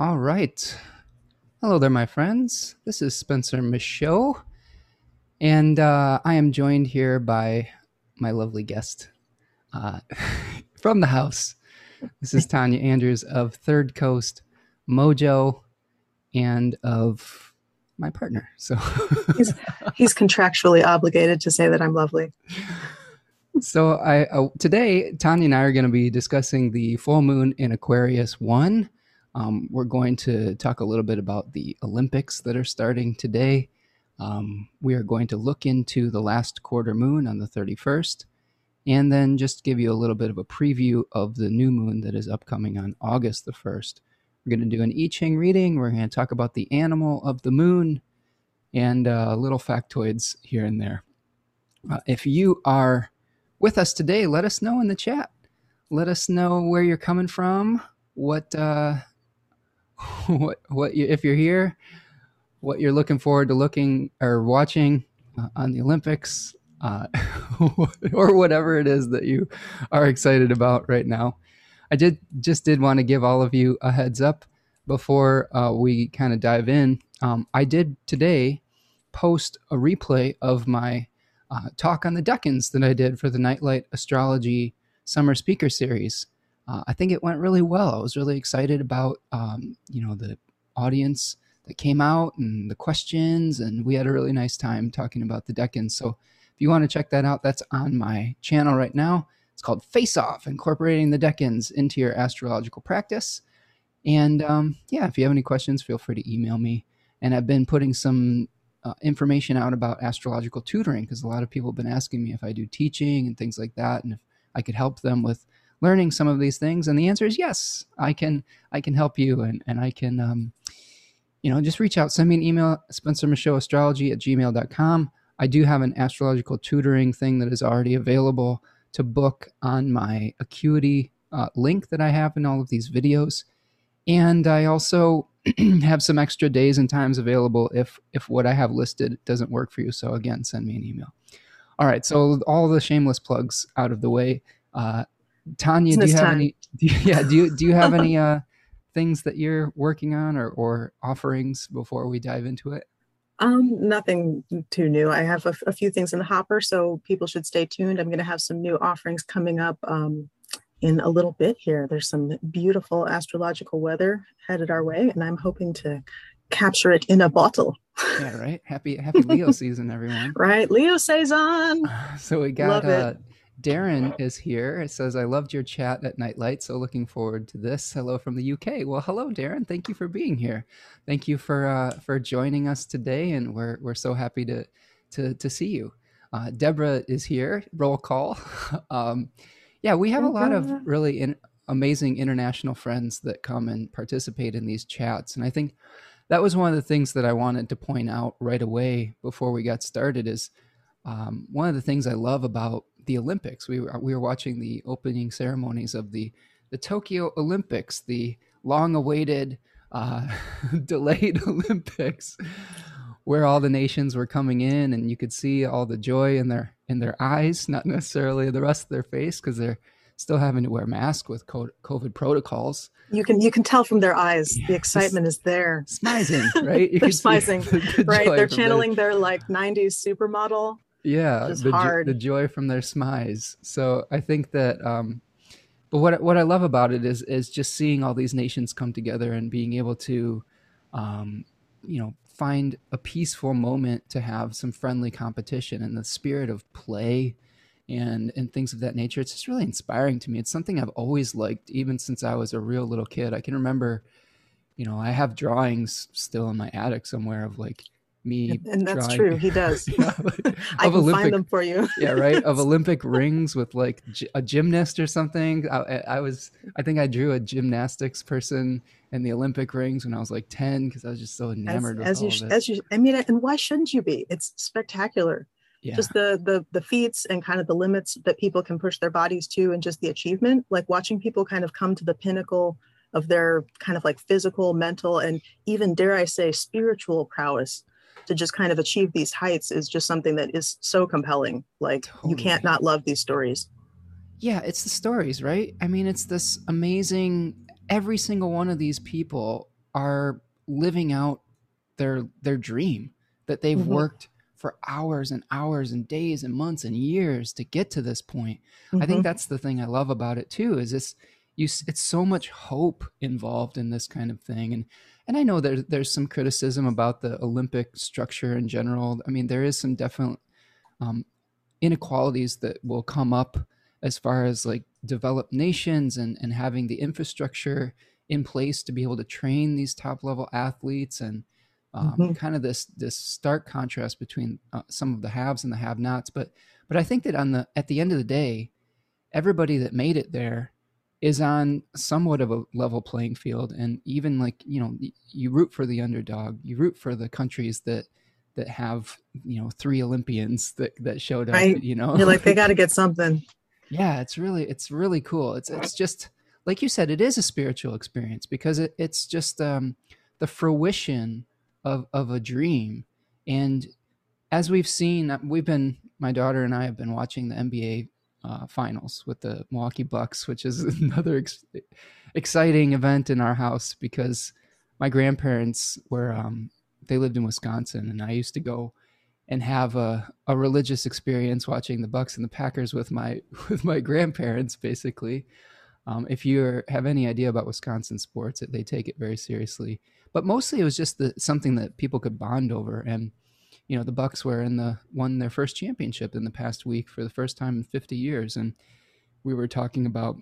All right. Hello there, my friends. This is Spencer Michaud, and uh, I am joined here by my lovely guest uh, from the house. This is Tanya Andrews of Third Coast Mojo and of my partner. So he's, he's contractually obligated to say that I'm lovely. So I uh, today Tanya and I are going to be discussing the full moon in Aquarius one. Um, we're going to talk a little bit about the Olympics that are starting today. Um, we are going to look into the last quarter moon on the 31st, and then just give you a little bit of a preview of the new moon that is upcoming on August the 1st. We're going to do an I Ching reading. We're going to talk about the animal of the moon and uh, little factoids here and there. Uh, if you are with us today, let us know in the chat. Let us know where you're coming from, what uh, what what you, if you're here, what you're looking forward to looking or watching uh, on the Olympics, uh, or whatever it is that you are excited about right now. I did just did want to give all of you a heads up before uh, we kind of dive in. Um, I did today post a replay of my uh, talk on the Decans that I did for the Nightlight Astrology Summer Speaker Series. Uh, I think it went really well. I was really excited about um, you know the audience that came out and the questions, and we had a really nice time talking about the Decans. So if you want to check that out, that's on my channel right now. It's called Face Off: Incorporating the Decans into Your Astrological Practice. And um, yeah, if you have any questions, feel free to email me. And I've been putting some uh, information out about astrological tutoring because a lot of people have been asking me if I do teaching and things like that, and if I could help them with learning some of these things. And the answer is yes, I can. I can help you, and and I can. Um, you know, just reach out, send me an email, Spencer Michaud Astrology at gmail.com. I do have an astrological tutoring thing that is already available to book on my Acuity uh, link that I have in all of these videos. And I also have some extra days and times available if if what I have listed doesn't work for you. So again, send me an email. All right, so all the shameless plugs out of the way. Uh, Tanya, do you have time. any? Do you, yeah, do you do you have any uh, things that you're working on or or offerings before we dive into it? Um, nothing too new. I have a, a few things in the hopper, so people should stay tuned. I'm going to have some new offerings coming up um, in a little bit here. There's some beautiful astrological weather headed our way, and I'm hoping to capture it in a bottle. yeah, right. Happy Happy Leo season, everyone. right, Leo saison. So we got uh, Darren is here. It says, I loved your chat at Nightlight, so looking forward to this. Hello from the UK. Well, hello, Darren. Thank you for being here. Thank you for uh, for joining us today, and we're we're so happy to to to see you. Uh, Deborah is here. Roll call. um, yeah, we have a lot of really in, amazing international friends that come and participate in these chats, and I think that was one of the things that I wanted to point out right away before we got started. Is um, one of the things I love about the Olympics. We were we were watching the opening ceremonies of the the Tokyo Olympics, the long-awaited, uh, delayed Olympics, where all the nations were coming in, and you could see all the joy in their in their eyes, not necessarily the rest of their face, because they're still having to wear masks with COVID protocols. You can you can tell from their eyes the excitement is there. Smizing, right? they're smizing, the right? They're channeling their... their like '90s supermodel yeah the, jo- the joy from their smiles so i think that um but what what i love about it is is just seeing all these nations come together and being able to um you know find a peaceful moment to have some friendly competition and the spirit of play and and things of that nature. It's just really inspiring to me. It's something i've always liked even since i was a real little kid. I can remember you know i have drawings still in my attic somewhere of like me and that's true he does. Yeah, like, i can Olympic, find them for you. Yeah right? Of olympic rings with like a gymnast or something. I, I, was i think i drew a gymnastics person in the olympic rings when i was like 10 because i was just so enamored as, as you as you i mean and why shouldn't you be? It's spectacular. Yeah. just the the the feats and kind of the limits that people can push their bodies to and just the achievement like watching people kind of come to the pinnacle of their kind of like physical mental and even dare i say spiritual prowess to just kind of achieve these heights is just something that is so compelling. Like totally. you can't not love these stories. Yeah, it's the stories, right? I mean, it's this amazing every single one of these people are living out their their dream that they've mm-hmm. worked for hours and hours and days and months and years to get to this point. Mm-hmm. I think mm-hmm. that's the thing I love about it too is this you it's so much hope involved in this kind of thing and and I know there's there's some criticism about the Olympic structure in general. I mean, there is some definite um, inequalities that will come up as far as like developed nations and and having the infrastructure in place to be able to train these top level athletes and um, mm-hmm. kind of this this stark contrast between uh, some of the haves and the have nots but but i think that on the at the end of the day everybody that made it there is on somewhat of a level playing field and even like you know you root for the underdog you root for the countries that that have you know three olympians that that showed up right. you know? You're like they got to get something. Yeah it's really it's really cool. It's it's just like you said it is a spiritual experience because it, it's just um the fruition of of a dream. And as we've seen uh, we've been my daughter and i have been watching the nba uh, finals with the milwaukee bucks which is another ex- exciting event in our house because my grandparents were um, they lived in wisconsin and i used to go and have a, a religious experience watching the bucks and the packers with my with my grandparents basically um, if you have any idea about wisconsin sports they take it very seriously but mostly it was just the, something that people could bond over. And you know, the Bucks were in the won their first championship in the past week for the first time in 50 years, and we were talking about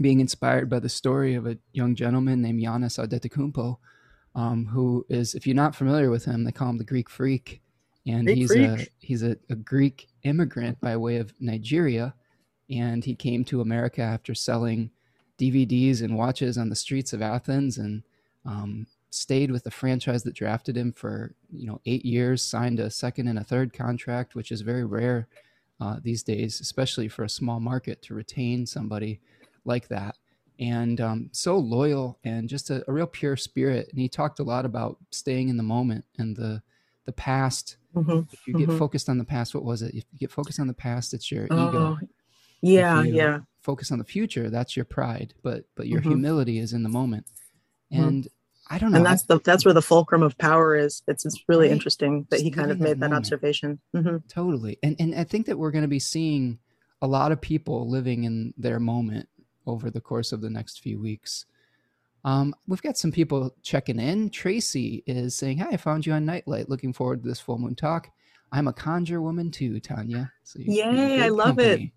being inspired by the story of a young gentleman named Giannis Antetokounmpo, um, who is, if you're not familiar with him, they call him the Greek Freak, and Greek he's freak. a he's a, a Greek immigrant by way of Nigeria, and he came to America after selling DVDs and watches on the streets of Athens, and um, stayed with the franchise that drafted him for you know eight years, signed a second and a third contract, which is very rare uh, these days, especially for a small market to retain somebody like that. And um, so loyal and just a, a, real pure spirit. And he talked a lot about staying in the moment and the the past. Mm-hmm. If you get mm-hmm. focused on the past, what was it? If you get focused on the past, it's your oh, ego. Yeah, yeah. Focus on the future, that's your pride. But but your mm-hmm. humility is in the moment. Mm-hmm. And I don't know. And that's the that's where the fulcrum of power is. It's it's really right. interesting that he kind of made that, that observation. Mm-hmm. Totally, and and I think that we're going to be seeing a lot of people living in their moment over the course of the next few weeks. Um, we've got some people checking in. Tracy is saying, "Hi, I found you on Nightlight. Looking forward to this full moon talk. I'm a conjure woman too, Tanya. So Yay, I love company. it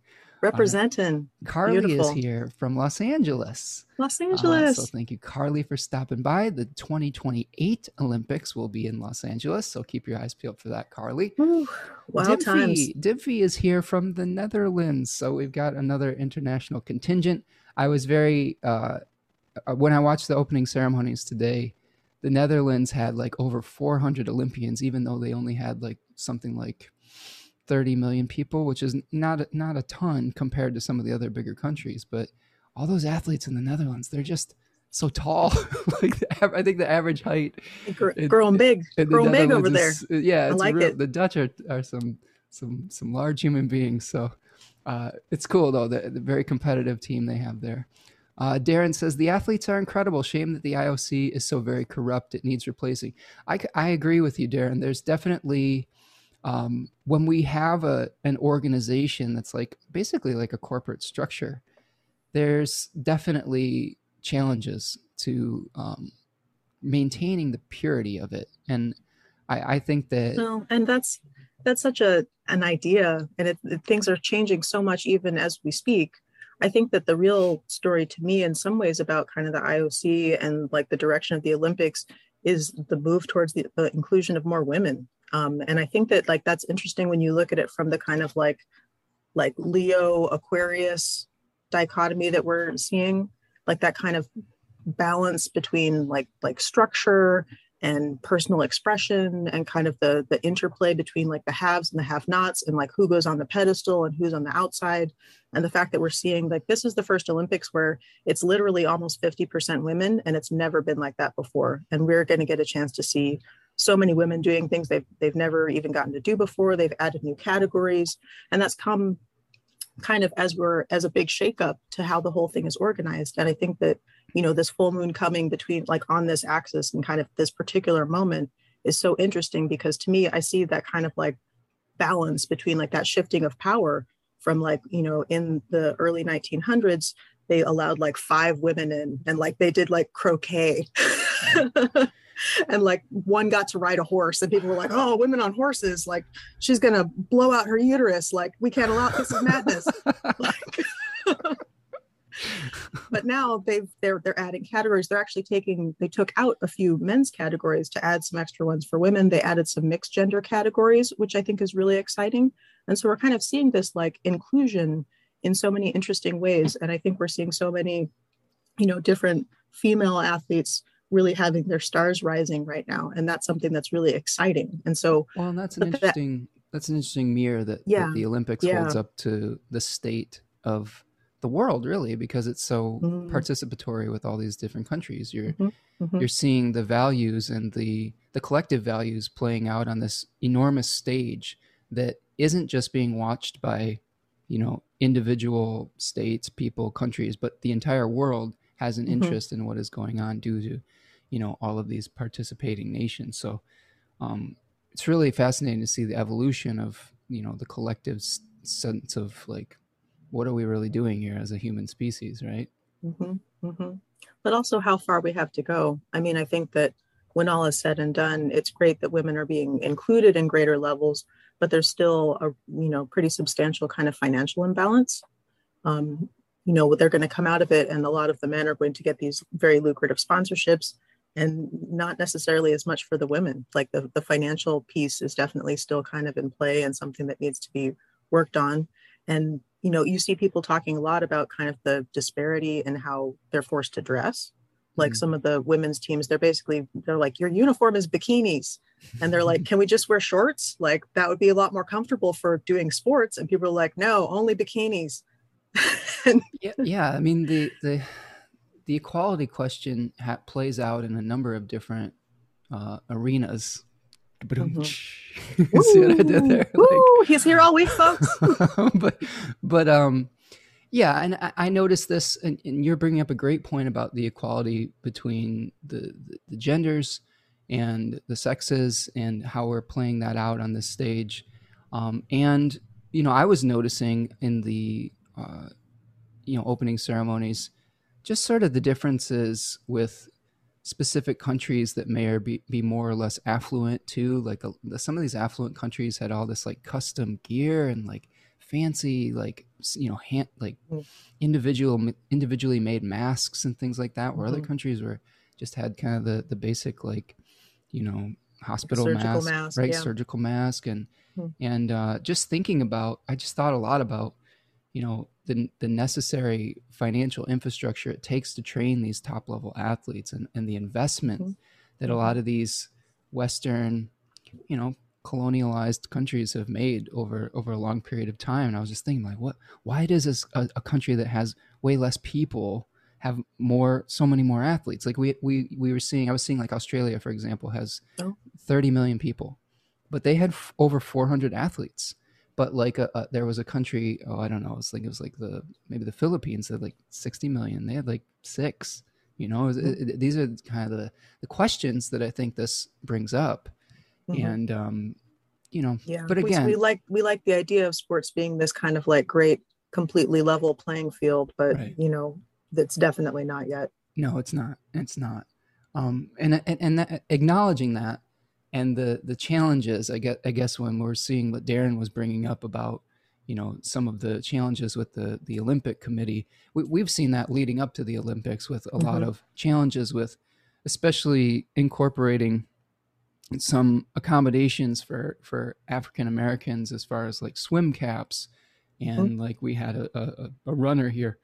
representing. Carly Beautiful. is here from Los Angeles. Los Angeles. Uh, so thank you, Carly, for stopping by. The 2028 Olympics will be in Los Angeles, so keep your eyes peeled for that, Carly. Ooh, wild Dimfy, times. Dimfy is here from the Netherlands, so we've got another international contingent. I was very uh, uh when I watched the opening ceremonies today. The Netherlands had like over 400 Olympians, even though they only had like something like 30 million people, which is not not a ton compared to some of the other bigger countries. But all those athletes in the Netherlands, they're just so tall. like the, I think the average height, growing big, growing big over there. Uh, yeah, I like real, it. The Dutch are, are some some some large human beings. So uh, it's cool though. The, the, very competitive team they have there. Uh, Darren says the athletes are incredible. Shame that the IOC is so very corrupt. It needs replacing. I, I agree with you, Darren. There's definitely um, when we have a an organization that's like basically like a corporate structure, there's definitely challenges to um, maintaining the purity of it, and I, I think that. No, and that's that's such a an idea, and it, it, things are changing so much even as we speak. I think that the real story to me, in some ways, about kind of the IOC and like the direction of the Olympics is the move towards the, the inclusion of more women um, and i think that like that's interesting when you look at it from the kind of like like leo aquarius dichotomy that we're seeing like that kind of balance between like like structure and personal expression and kind of the the interplay between like the haves and the have nots and like who goes on the pedestal and who's on the outside. And the fact that we're seeing like this is the first olympics where it's literally almost 50% women and it's never been like that before. And we're going to get a chance to see so many women doing things they've they've never even gotten to do before. They've added new categories, and that's come kind of as we're as a big shakeup to how the whole thing is organized. And I think that you know this full moon coming between like on this axis and kind of this particular moment is so interesting because to me i see that kind of like balance between like that shifting of power from like you know in the early 1900s they allowed like five women in and like they did like croquet and like one got to ride a horse and people were like oh women on horses like she's gonna blow out her uterus like we can't allow this is madness. Like, but now they've they're they're adding categories. They're actually taking they took out a few men's categories to add some extra ones for women. They added some mixed gender categories which i think is really exciting. And so we're kind of seeing this like inclusion in so many interesting ways and i think we're seeing so many you know different female athletes really having their stars rising right now and that's something that's really exciting and so well and that's an interesting that, that's an interesting mirror that, yeah, that the olympics yeah. holds up to the state of the world really because it's so mm-hmm. participatory with all these different countries you're mm-hmm. Mm-hmm. you're seeing the values and the the collective values playing out on this enormous stage that isn't just being watched by you know individual states people countries but the entire world has an mm-hmm. interest in what is going on due to you know all of these participating nations. So um, it's really fascinating to see the evolution of you know the collective sense of like what are we really doing here as a human species right? Mm-hmm, mm-hmm. but also how far we have to go. I mean i think that when all is said and done it's great that women are being included in greater levels but there's still a you know pretty substantial kind of financial imbalance. Um, you know they're going to come out of it and a lot of the men are going to get these very lucrative sponsorships and not necessarily as much for the women. Like the, the financial piece is definitely still kind of in play and something that needs to be worked on. And, you know, you see people talking a lot about kind of the disparity and how they're forced to dress. Like mm-hmm. some of the women's teams, they're basically, they're like, your uniform is bikinis. And they're like, can we just wear shorts? Like that would be a lot more comfortable for doing sports. And people are like, no, only bikinis. and, yeah, yeah. I mean, the, the, the equality question ha- plays out in a number of different uh, arenas. Mm-hmm. See what I did there? Like, he's here all week, folks. but, but um, yeah, and I, I noticed this, and, and, you're bringing up a great point about the equality between the, the, the genders and the sexes, and how we're playing that out on this stage. Um, and you know, I was noticing in the uh, you know opening ceremonies just sort of the differences with specific countries that may or be, be more or less affluent too like a, some of these affluent countries had all this like custom gear and like fancy like you know hand like mm. individual individually made masks and things like that where mm-hmm. other countries were just had kind of the the basic like you know hospital mask, mask, right yeah. surgical mask and mm-hmm. and uh just thinking about i just thought a lot about you know the, the necessary financial infrastructure it takes to train these top level athletes and, and the investment mm-hmm. that a lot of these western you know colonialized countries have made over over a long period of time and i was just thinking like what why does this a, a country that has way less people have more so many more athletes like we we we were seeing i was seeing like australia for example has oh. 30 million people but they had f- over 400 athletes but like a, a, there was a country oh i don't know it's like it was like the maybe the philippines had like 60 million they had like six you know it, mm-hmm. it, these are kind of the, the questions that i think this brings up mm-hmm. and um you know yeah but again we, we, like we like the idea of sports being this kind of like great completely level playing field but right. you know that's definitely not yet no it's not it's not um and and, and that, acknowledging that and the the challenges I guess I guess when we're seeing what Darren was bringing up about you know some of the challenges with the the Olympic Committee we, have seen that leading up to the Olympics with a mm-hmm. lot of challenges with especially incorporating some accommodations for for African Americans as far as like swim caps and mm-hmm. like we had a, a, a runner here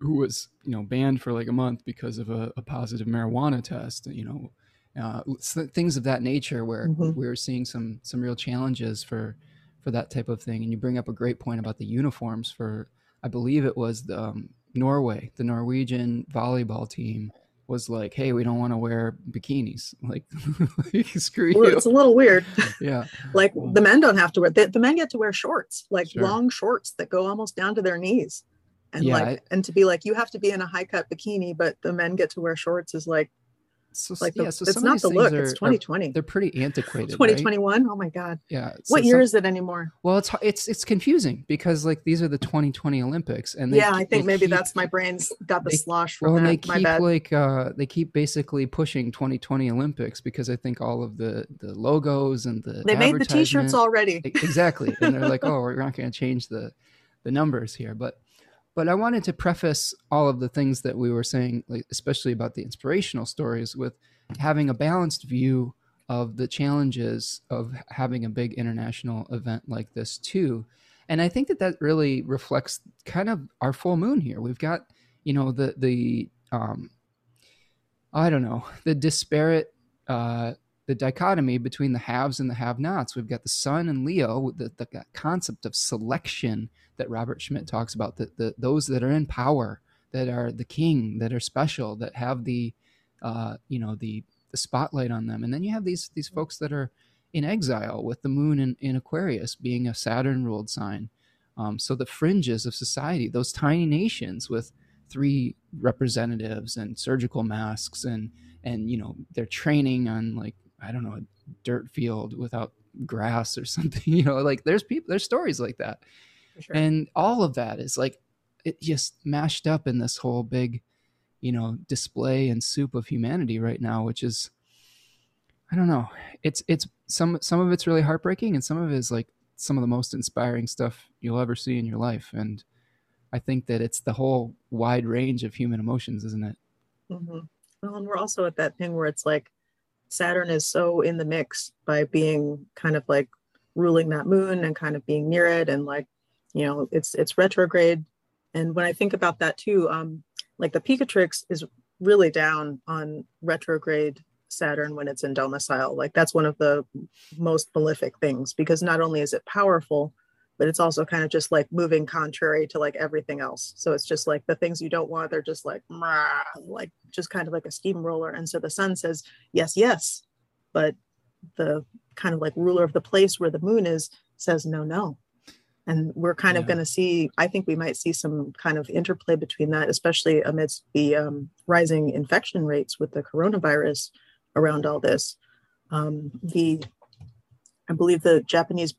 who was you know banned for like a month because of a, a positive marijuana test you know uh, things of that nature where mm-hmm. we're seeing some some real challenges for for that type of thing. And you bring up a great point about the uniforms for i believe it was the, um, norway the norwegian volleyball team was like hey we don't want to wear bikinis. Like screw well, you. it's a little weird. Yeah. Like the men don't have to wear the, the men get to wear shorts like sure. long shorts that go almost down to their knees. And yeah, like and to be like you have to be in a high cut bikini but the men get to wear shorts is like so, like the, yeah, so it's not the look are, it's 2020 are, they're pretty antiquated 2021 right? oh my god. Yeah so what year some, is it anymore? Well it's it's it's confusing because like these are the 2020 olympics and yeah i think maybe keep, that's my brain's got the they, slosh from well, that. they keep like uh they keep basically pushing 2020 olympics because i think all of the the logos and the they made the t-shirts already. exactly. And they're like oh we're not going to change the the numbers here. But but I wanted to preface all of the things that we were saying, like, especially about the inspirational stories, with having a balanced view of the challenges of having a big international event like this too. And I think that that really reflects kind of our full moon here. We've got, you know, the the um, I don't know, the disparate uh, the dichotomy between the haves and the have-nots. We've got the sun and Leo, the, the concept of selection that Robert Schmidt talks about, the, the, those that are in power, that are the king, that are special, that have the, uh, you know, the, the spotlight on them. And then you have these, these folks that are in exile with the moon in, in Aquarius being a Saturn ruled sign. Um, so the fringes of society, those tiny nations with three representatives and surgical masks and, and, you know, they're training on like I don't know, a dirt field without grass or something. You know, like there's people, there's stories like that. Sure. And all of that is like, it just mashed up in this whole big, you know, display and soup of humanity right now, which is, I don't know. It's, it's some, some of it's really heartbreaking and some of it is like some of the most inspiring stuff you'll ever see in your life. And I think that it's the whole wide range of human emotions, isn't it? Mm-hmm. Well, and we're also at that thing where it's like, Saturn is so in the mix by being kind of like ruling that moon and kind of being near it and like you know it's it's retrograde. And when i think about that too um like the picatrix is really down on retrograde saturn when it's in domicile. Like that's one of the most prolific things because not only is it powerful but it's also kind of just like moving contrary to like everything else. So it's just like the things you don't want, they're just like, like just kind of like a steamroller. And so the sun says, yes, yes. But the kind of like ruler of the place where the moon is says, no, no. And we're kind yeah. of going to see, I think we might see some kind of interplay between that, especially amidst the um, rising infection rates with the coronavirus around all this. Um, the, I believe the Japanese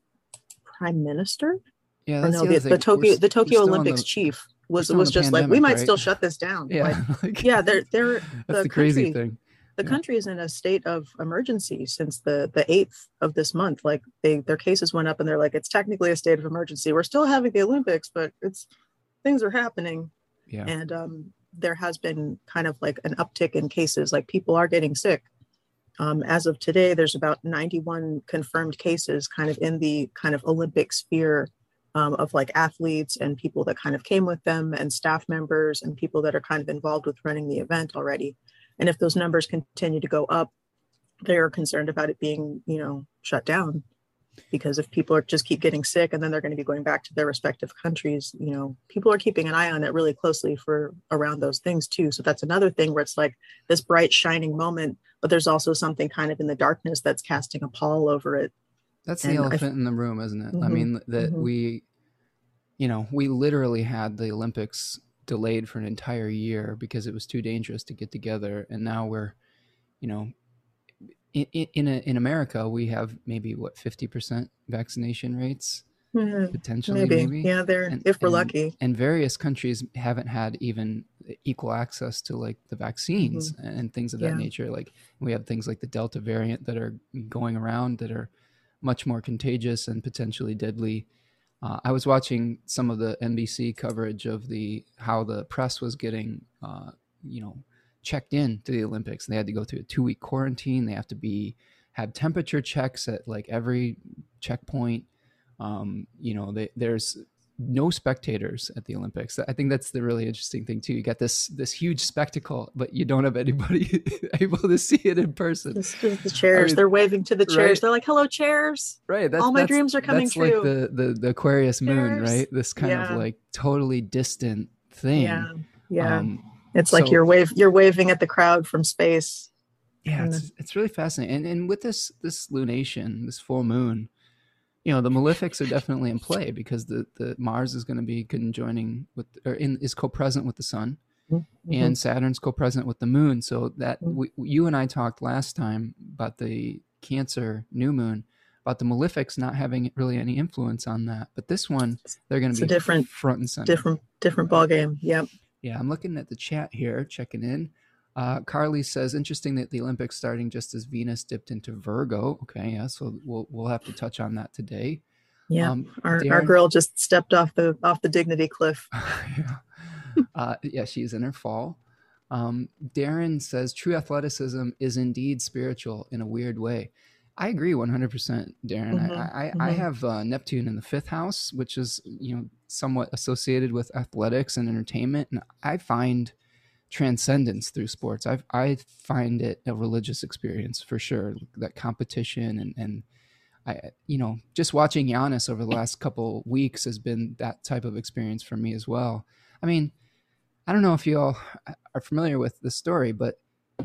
prime minister. Yeah, no, the, the, Tokyo the Tokyo Olympics the, chief was was just pandemic, like we might right? still shut this down. Yeah, like, yeah, they're they're the, crazy thing. The yeah. country is in a state of emergency since the the eighth of this month. Like they their cases went up, and they're like, it's technically a state of emergency. We're still having the Olympics, but it's things are happening. Yeah, and um, there has been kind of like an uptick in cases. Like people are getting sick. Um, as of today, there's about 91 confirmed cases kind of in the kind of Olympic sphere um, of like athletes and people that kind of came with them and staff members and people that are kind of involved with running the event already. And if those numbers continue to go up, they are concerned about it being, you know, shut down because if people are just keep getting sick and then they're going to be going back to their respective countries you know people are keeping an eye on it really closely for around those things too. So that's another thing where it's like this bright shining moment but there's also something kind of in the darkness that's casting a pall over it. That's the and elephant I, in the room isn't it? Mm-hmm, i mean that mm-hmm. we you know we literally had the olympics delayed for an entire year because it was too dangerous to get together. And now we're you know in in, a, in America, we have maybe what fifty percent vaccination rates, mm, potentially maybe. maybe. Yeah, there and, if we're and, lucky. And various countries haven't had even equal access to like the vaccines mm-hmm. and things of that yeah. nature. Like we have things like the Delta variant that are going around that are much more contagious and potentially deadly. Uh, I was watching some of the NBC coverage of the how the press was getting, uh, you know, checked in to the Olympics. and They had to go through a two week quarantine. They have to be have temperature checks at like every checkpoint. Um, you know, they, there's no spectators at the Olympics. I think that's the really interesting thing too. You got this this huge spectacle, but you don't have anybody able to see it in person. the chairs. I mean, They're waving to the chairs. Right? They're like, "Hello, chairs." Right. That's, All my dreams are coming that's true. Like the, the the Aquarius chairs. moon, right? This kind yeah. of like totally distant thing. Yeah. Yeah. Um, it's like so, you're wave you're waving at the crowd from space. Yeah, it's, it's really fascinating. And and with this this lunation, this full moon, you know the malefics are definitely in play because the the Mars is going to be conjoining with or in is co-present with the Sun, mm-hmm. and Saturn's co-present with the Moon. So that mm-hmm. we, you and I talked last time about the Cancer new moon about the malefics not having really any influence on that. But this one, they're going to be different front and center. Different different ball game. Yep. Yeah, I'm looking at the chat here, checking in. Uh, Carly says, interesting that the Olympics starting just as Venus dipped into Virgo. Okay, yeah, so we'll we'll have to touch on that today. Yeah, um, our, Darren, our girl just stepped off the off the dignity cliff. yeah. Uh, yeah, she's in her fall. Um, Darren says, true athleticism is indeed spiritual in a weird way. I agree 100%, Darren. Mm-hmm. I, I, mm-hmm. I, have uh, Neptune in the fifth house, which is, you know, somewhat associated with athletics and entertainment. And I find transcendence through sports. I I find it a religious experience for sure. That competition and and I you know just watching Giannis over the last couple weeks has been that type of experience for me as well. I mean, I don't know if you all are familiar with the story, but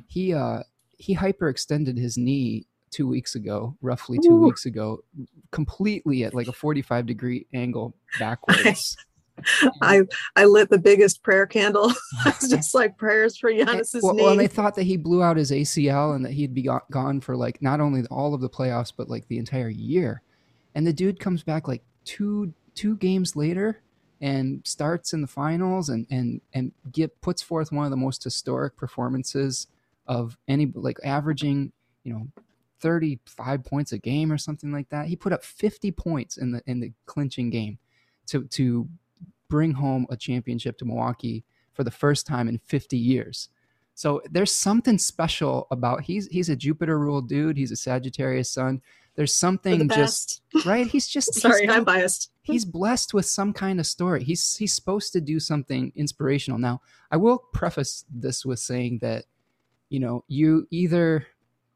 he uh he hyperextended his knee two weeks ago, roughly two Ooh. weeks ago, completely at like a 45 degree angle backwards. I I lit the biggest prayer candle. it's just like prayers for Giannis's well, knee. Well, and they thought that he blew out his ACL and that he'd be gone for like not only all of the playoffs but like the entire year. And the dude comes back like two two games later and starts in the finals and and and get puts forth one of the most historic performances of any like averaging you know 35 points a game or something like that. He put up 50 points in the in the clinching game to to bring home a championship to Milwaukee for the first time in 50 years. So there's something special about he's he's a Jupiter ruled dude. He's a Sagittarius sun. There's something the just right. He's just sorry, he's, I'm biased. He's blessed with some kind of story. He's he's supposed to do something inspirational. Now, I will preface this with saying that, you know, you either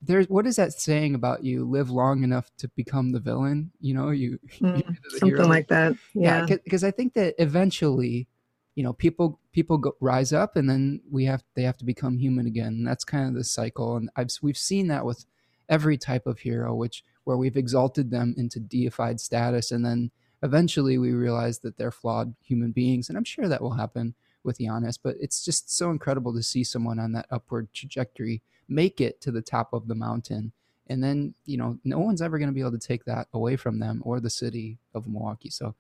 there's what is that saying about you live long enough to become the villain? You know you mm, something hero. like that yeah because yeah, i think that eventually you know people people go, rise up and then we have they have to become human again. And that's kind of the cycle and I've, we've seen that with every type of hero which where we've exalted them into deified status and then eventually we realize that they're flawed human beings and i'm sure that will happen with Giannis, but it's just so incredible to see someone on that upward trajectory make it to the top of the mountain. And then, you know, no one's ever going to be able to take that away from them or the city of Milwaukee. So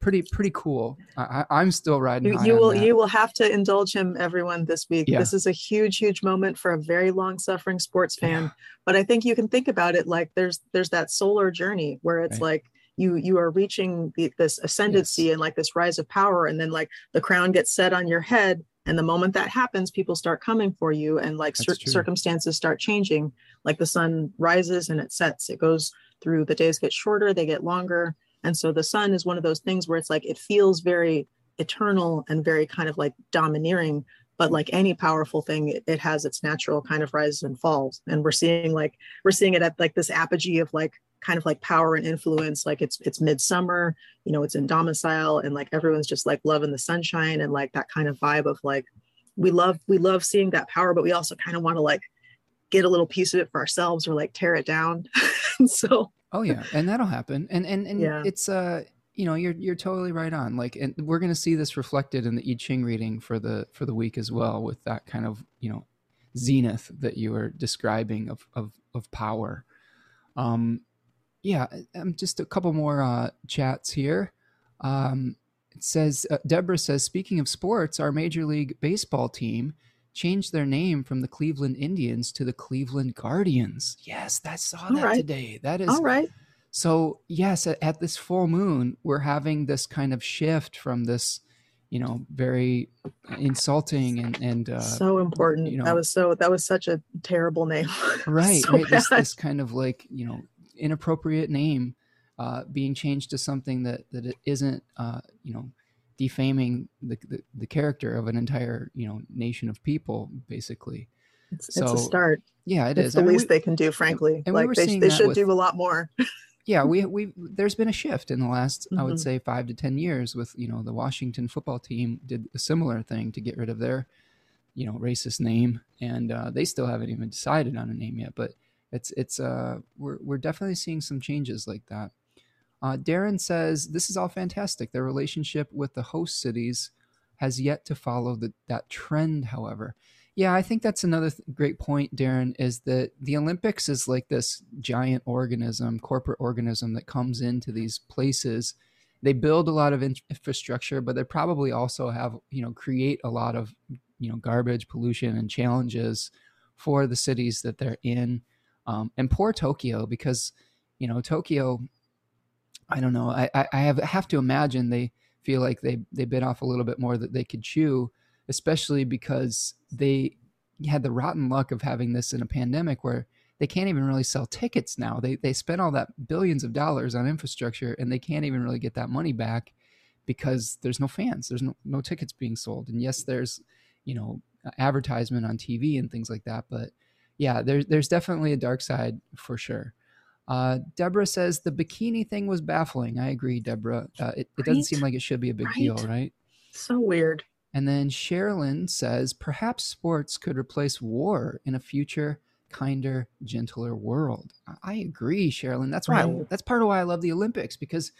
pretty, pretty cool. I, am still riding. You, you will, you will have to indulge him everyone this week. Yeah. This is a huge, huge moment for a very long suffering sports fan. Yeah. But I think you can think about it like there's, there's that solar journey where it's right. like, you you are reaching the, this ascendancy yes. and like this rise of power and then like the crown gets set on your head and the moment that happens people start coming for you and like cir- circumstances start changing. Like the sun rises and it sets it goes through the days get shorter they get longer. And so the sun is one of those things where it's like it feels very eternal and very kind of like domineering. But like any powerful thing it, it has its natural kind of rises and falls. And we're seeing like we're seeing it at like this apogee of like kind of like power and influence like it's it's midsummer you know it's in domicile and like everyone's just like loving the sunshine and like that kind of vibe of like we love we love seeing that power but we also kind of want to like get a little piece of it for ourselves or like tear it down. So oh yeah. And that'll happen. And and and yeah. it's uh you know you're you're totally right on. Like and we're going to see this reflected in the i ching reading for the for the week as well with that kind of you know zenith that you were describing of of of power. Um yeah, um, just a couple more uh, chats here. Um, it says uh, Deborah says, speaking of sports, our Major League Baseball team changed their name from the Cleveland Indians to the Cleveland Guardians. Yes, I saw that right. today. That is all right. So yes, at, at, this full moon, we're having this kind of shift from this, you know, very insulting and and uh, so important. You know, that was so that was such a terrible name. right, so right. This, this kind of like you know inappropriate name uh, being changed to something that that it isn't uh, you know defaming the, the, the character of an entire you know nation of people basically it's, so, it's a start yeah it it's is. the I mean, least we, they can do frankly like we they, they should with, do a lot more yeah we we there's been a shift in the last mm-hmm. i would mm-hmm. say five to ten years with you know the washington football team did a similar thing to get rid of their you know racist name and uh, they still haven't even decided on a name yet but it's it's uh we're we're definitely seeing some changes like that. Uh, Darren says this is all fantastic. Their relationship with the host cities has yet to follow the, that trend, however. Yeah, I think that's another th- great point, Darren, is that the Olympics is like this giant organism, corporate organism that comes into these places. They build a lot of infrastructure, but they probably also have, you know, create a lot of, you know, garbage, pollution, and challenges for the cities that they're in. Um, and poor Tokyo, because, you know, Tokyo I don't know. I, I have have to imagine they feel like they they bit off a little bit more that they could chew, especially because they had the rotten luck of having this in a pandemic where they can't even really sell tickets now. They they spent all that billions of dollars on infrastructure and they can't even really get that money back because there's no fans. There's no no tickets being sold. And yes, there's you know advertisement on TV and things like that, but yeah, there's there's definitely a dark side for sure. Uh, Deborah says the bikini thing was baffling. I agree, Deborah. Uh, it, it doesn't seem like it should be a big right. deal, right? So weird. And then Sherilyn says perhaps sports could replace war in a future kinder, gentler world. I agree, Sherilyn. That's why right. I, that's part of why I love the Olympics because,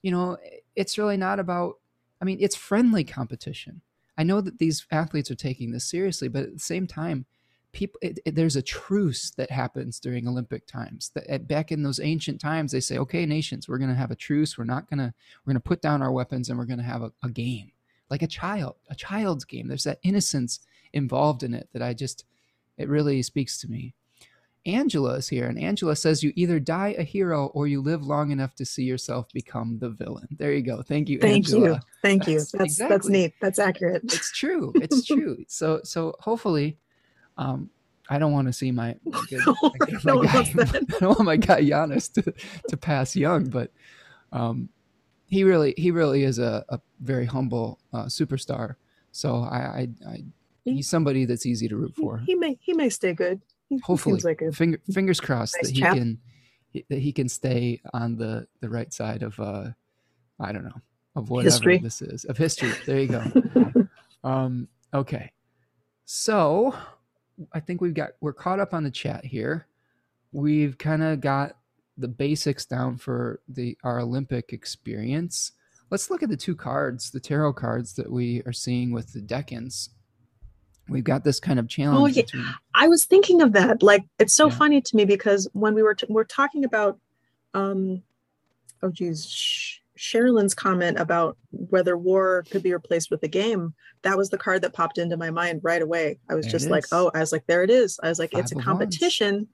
you know, it's really not about. I mean, it's friendly competition. I know that these athletes are taking this seriously, but at the same time, people it, it, there's a truce that happens during olympic times. That at, back in those ancient times they say okay nations we're going to have a truce. We're not going to we're going to put down our weapons and we're going to have a, a, game. Like a child a child's game. There's that innocence involved in it that i just it really speaks to me. Angela is here and angela says you either die a hero or you live long enough to see yourself become the villain. There you go. Thank you thank angela. you thank you. That's exactly. that's neat. That's accurate. It's true. It's true. So so hopefully um, I don't want to see my, my, my, my guy, I don't want my guy Giannis to, to pass young, but um, he really he really is a, a very humble uh, superstar. So I, I, I, he's somebody that's easy to root for. He may he may stay good. He, Hopefully, he like Finger, fingers crossed nice that he chap. can that he can stay on the the right side of uh I don't know of whatever history. this is of history. There you go. um, okay, so I think we've got we're caught up on the chat here. We've kind of got the basics down for the our Olympic experience. Let's look at the two cards, the tarot cards that we are seeing with the Decans. We've got this kind of challenge. Oh, yeah. Between... I was thinking of that. Like it's so yeah. funny to me because when we were t- we're talking about, um, oh geez, Sherilyn's comment about whether war could be replaced with a game, that was the card that popped into my mind right away. I was there just like, oh, I was like, there it is. I was like, Five it's a competition ones.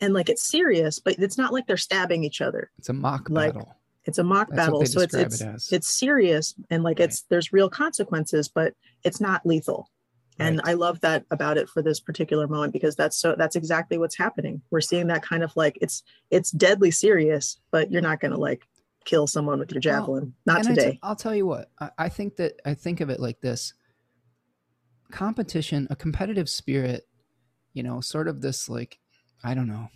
and like it's serious, but it's not like they're stabbing each other. It's a mock like, battle. It's a mock That's battle. So it's it's, it it's serious and like right. it's there's real consequences, but it's not lethal. And. I love that about it for this particular moment because that's so that's exactly what's happening. We're seeing that kind of like it's it's deadly serious, but you're not gonna like kill someone with your javelin. Well, Not today. i will tell you what. I, I think that I think of it like this: competition, a competitive spirit. You know, sort of this like, I don't know,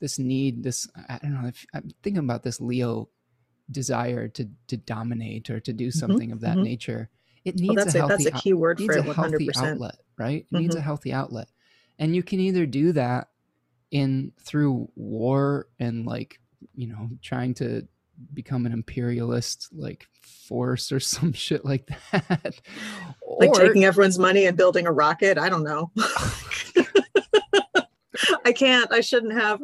this need, this I don't know. If, I'm thinking about this Leo desire to to dominate or to do mm-hmm, something mm-hmm, of that mm-hmm. nature. It needs well, a healthy. that's a key word for it. One hundred percent. Outlet, right? It mm-hmm. needs a healthy outlet, and you can either do that in through war and like you know, trying to become an imperialist like force or some shit like that. like taking everyone's money and building a rocket. I don't know. I can't. I shouldn't have.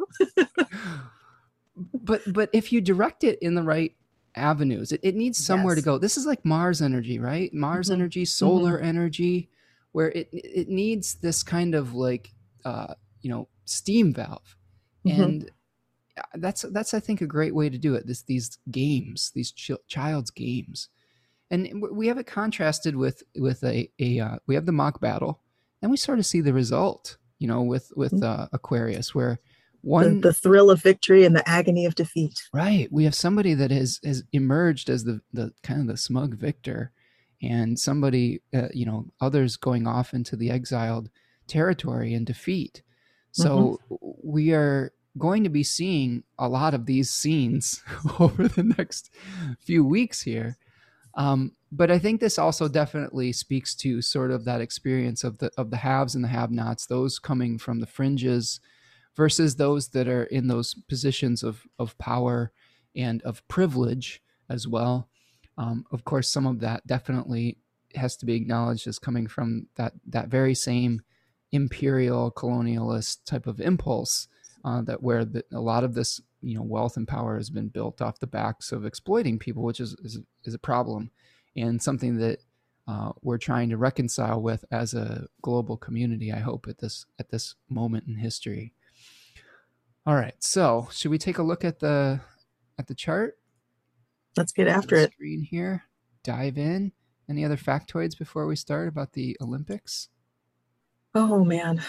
but but if you direct it in the right avenues, it, it needs somewhere yes. to go. This is like Mars energy, right? Mars mm-hmm. energy, solar mm-hmm. energy, where it it needs this kind of like uh, you know steam valve. Mm-hmm. And that's that's I think a great way to do it. This these games, these ch- child's games, and we have it contrasted with with a a uh, we have the mock battle, and we sort of see the result, you know, with with mm-hmm. uh, Aquarius, where one the, the, thrill of victory and the agony of defeat. Right, we have somebody that has has emerged as the the kind of the smug victor, and somebody uh, you know others going off into the exiled territory and defeat. So mm-hmm. we are going to be seeing a lot of these scenes over the next few weeks here. Um, but I think this also definitely speaks to sort of that experience of the of the haves and the have-nots, those coming from the fringes versus those that are in those positions of of power and of privilege as well. Um, of course, some of that definitely has to be acknowledged as coming from that that very same imperial colonialist type of impulse uh, that where the, a lot of this you know wealth and power has been built off the backs of exploiting people, which is is, is a problem and something that uh, we're trying to reconcile with as a global community. I hope at this at this moment in history. All right, so should we take a look at the at the chart? Let's get after it. Screen here. Dive in. Any other factoids before we start about the Olympics? Oh man,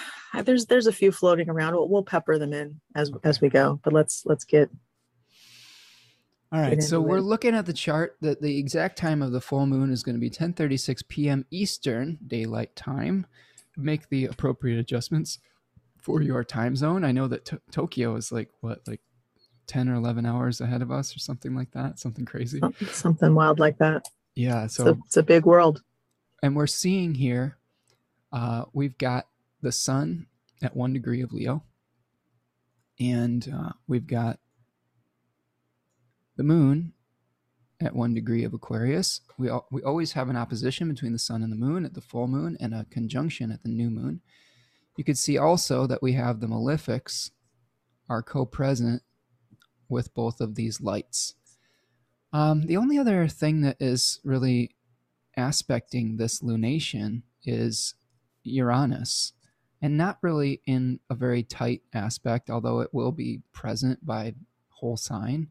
there's there's a few floating around. We'll, we'll pepper them in as okay. as we go. But let's let's get. All right, so we're looking at the chart that the exact time of the full moon is going to be 10:36 p.m. Eastern Daylight Time. Make the appropriate adjustments for your time zone. I know that Tokyo is like what, like 10 or 11 hours ahead of us or something like that, something crazy. Something wild like that. Yeah, so it's a, it's a big world. And we're seeing here uh, we've got the sun at one degree of Leo, and uh, we've got the moon at one degree of Aquarius. We, we always have an opposition between the sun and the moon at the full moon and a conjunction at the new moon. You could see also that we have the malefics are co present with both of these lights. Um, the only other thing that is really aspecting this lunation is Uranus, and not really in a very tight aspect, although it will be present by whole sign.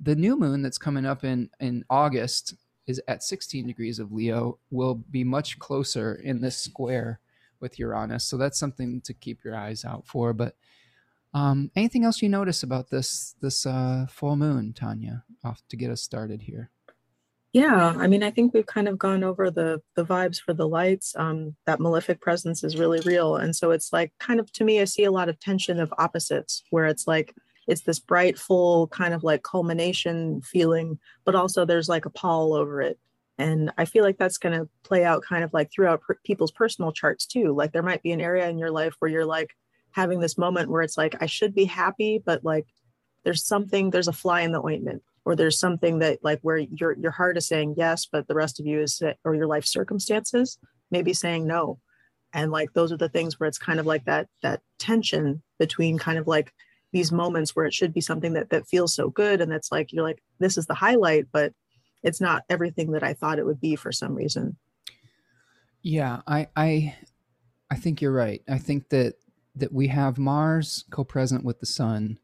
The new moon that's coming up in, in August is at 16 degrees of Leo, will be much closer in this square with Uranus. So that's something to keep your eyes out for. But um, anything else you notice about this this uh, full moon, Tanya, off to get us started here? Yeah, I mean, I think we've kind of gone over the the vibes for the lights. Um, that malefic presence is really real, and so it's like kind of to me, I see a lot of tension of opposites, where it's like it's this bright, full kind of like culmination feeling, but also there's like a pall over it, and I feel like that's going to play out kind of like throughout per- people's personal charts too. Like there might be an area in your life where you're like having this moment where it's like I should be happy, but like there's something, there's a fly in the ointment or there's something that like where your your heart is saying yes but the rest of you is or your life circumstances maybe saying no. And like those are the things where it's kind of like that that tension between kind of like these moments where it should be something that that feels so good and that's like you're like this is the highlight but it's not everything that i thought it would be for some reason. Yeah i i i think you're right. I think that that we have mars co-present with the sun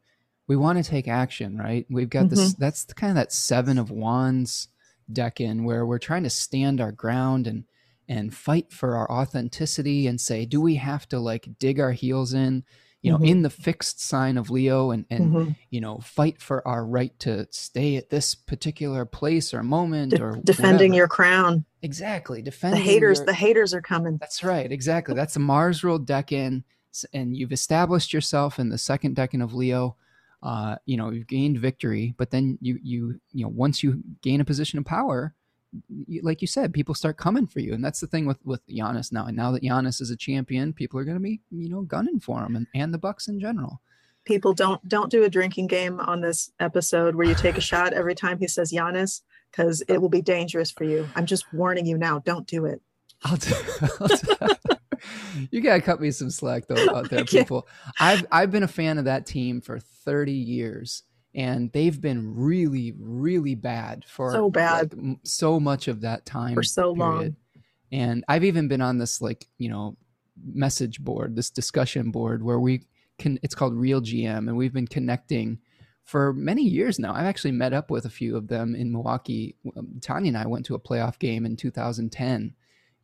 we want to take action, right? We've got mm-hmm. this, that's kind of that seven of wands decan where we're trying to stand our ground and, and fight for our authenticity and say, do we have to like dig our heels in, you know, mm-hmm. in the fixed sign of Leo and, and, mm-hmm. you know, fight for our right to stay at this particular place or moment De- or defending whatever. your crown. Exactly. Defending the haters, your... the haters are coming. That's right. Exactly. That's a Mars ruled decan and you've established yourself in the second decan of Leo uh, you know, you've gained victory, but then you you you know once you gain a position of power, you, like you said, people start coming for you, and that's the thing with with Giannis now. And now that Giannis is a champion, people are going to be you know gunning for him, and, and the Bucks in general. People don't don't do a drinking game on this episode where you take a shot every time he says Giannis because it will be dangerous for you. I'm just warning you now. Don't do it. I'll, t- I'll t- you gotta cut me some slack though out there, people. I've I've been a fan of that team for 30 years, and they've been really, really bad for so bad like, so much of that time for so period. long. And I've even been on this like you know message board, this discussion board where we can. It's called RealGM, and we've been connecting for many years now. I've actually met up with a few of them in Milwaukee. Tanya and I went to a playoff game in 2010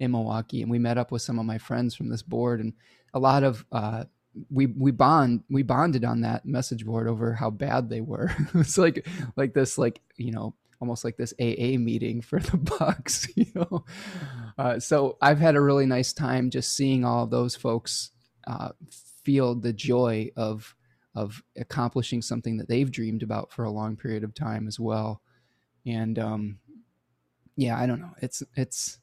in Milwaukee, and we met up with some of my friends from this board, and a lot of uh, we we bond we bonded on that message board over how bad they were. it's like like this like you know almost like this AA meeting for the Bucks, you know. Uh, so I've had a really nice time just seeing all of those folks uh, feel the joy of of accomplishing something that they've dreamed about for a long period of time as well. And um, yeah, I don't know. It's it's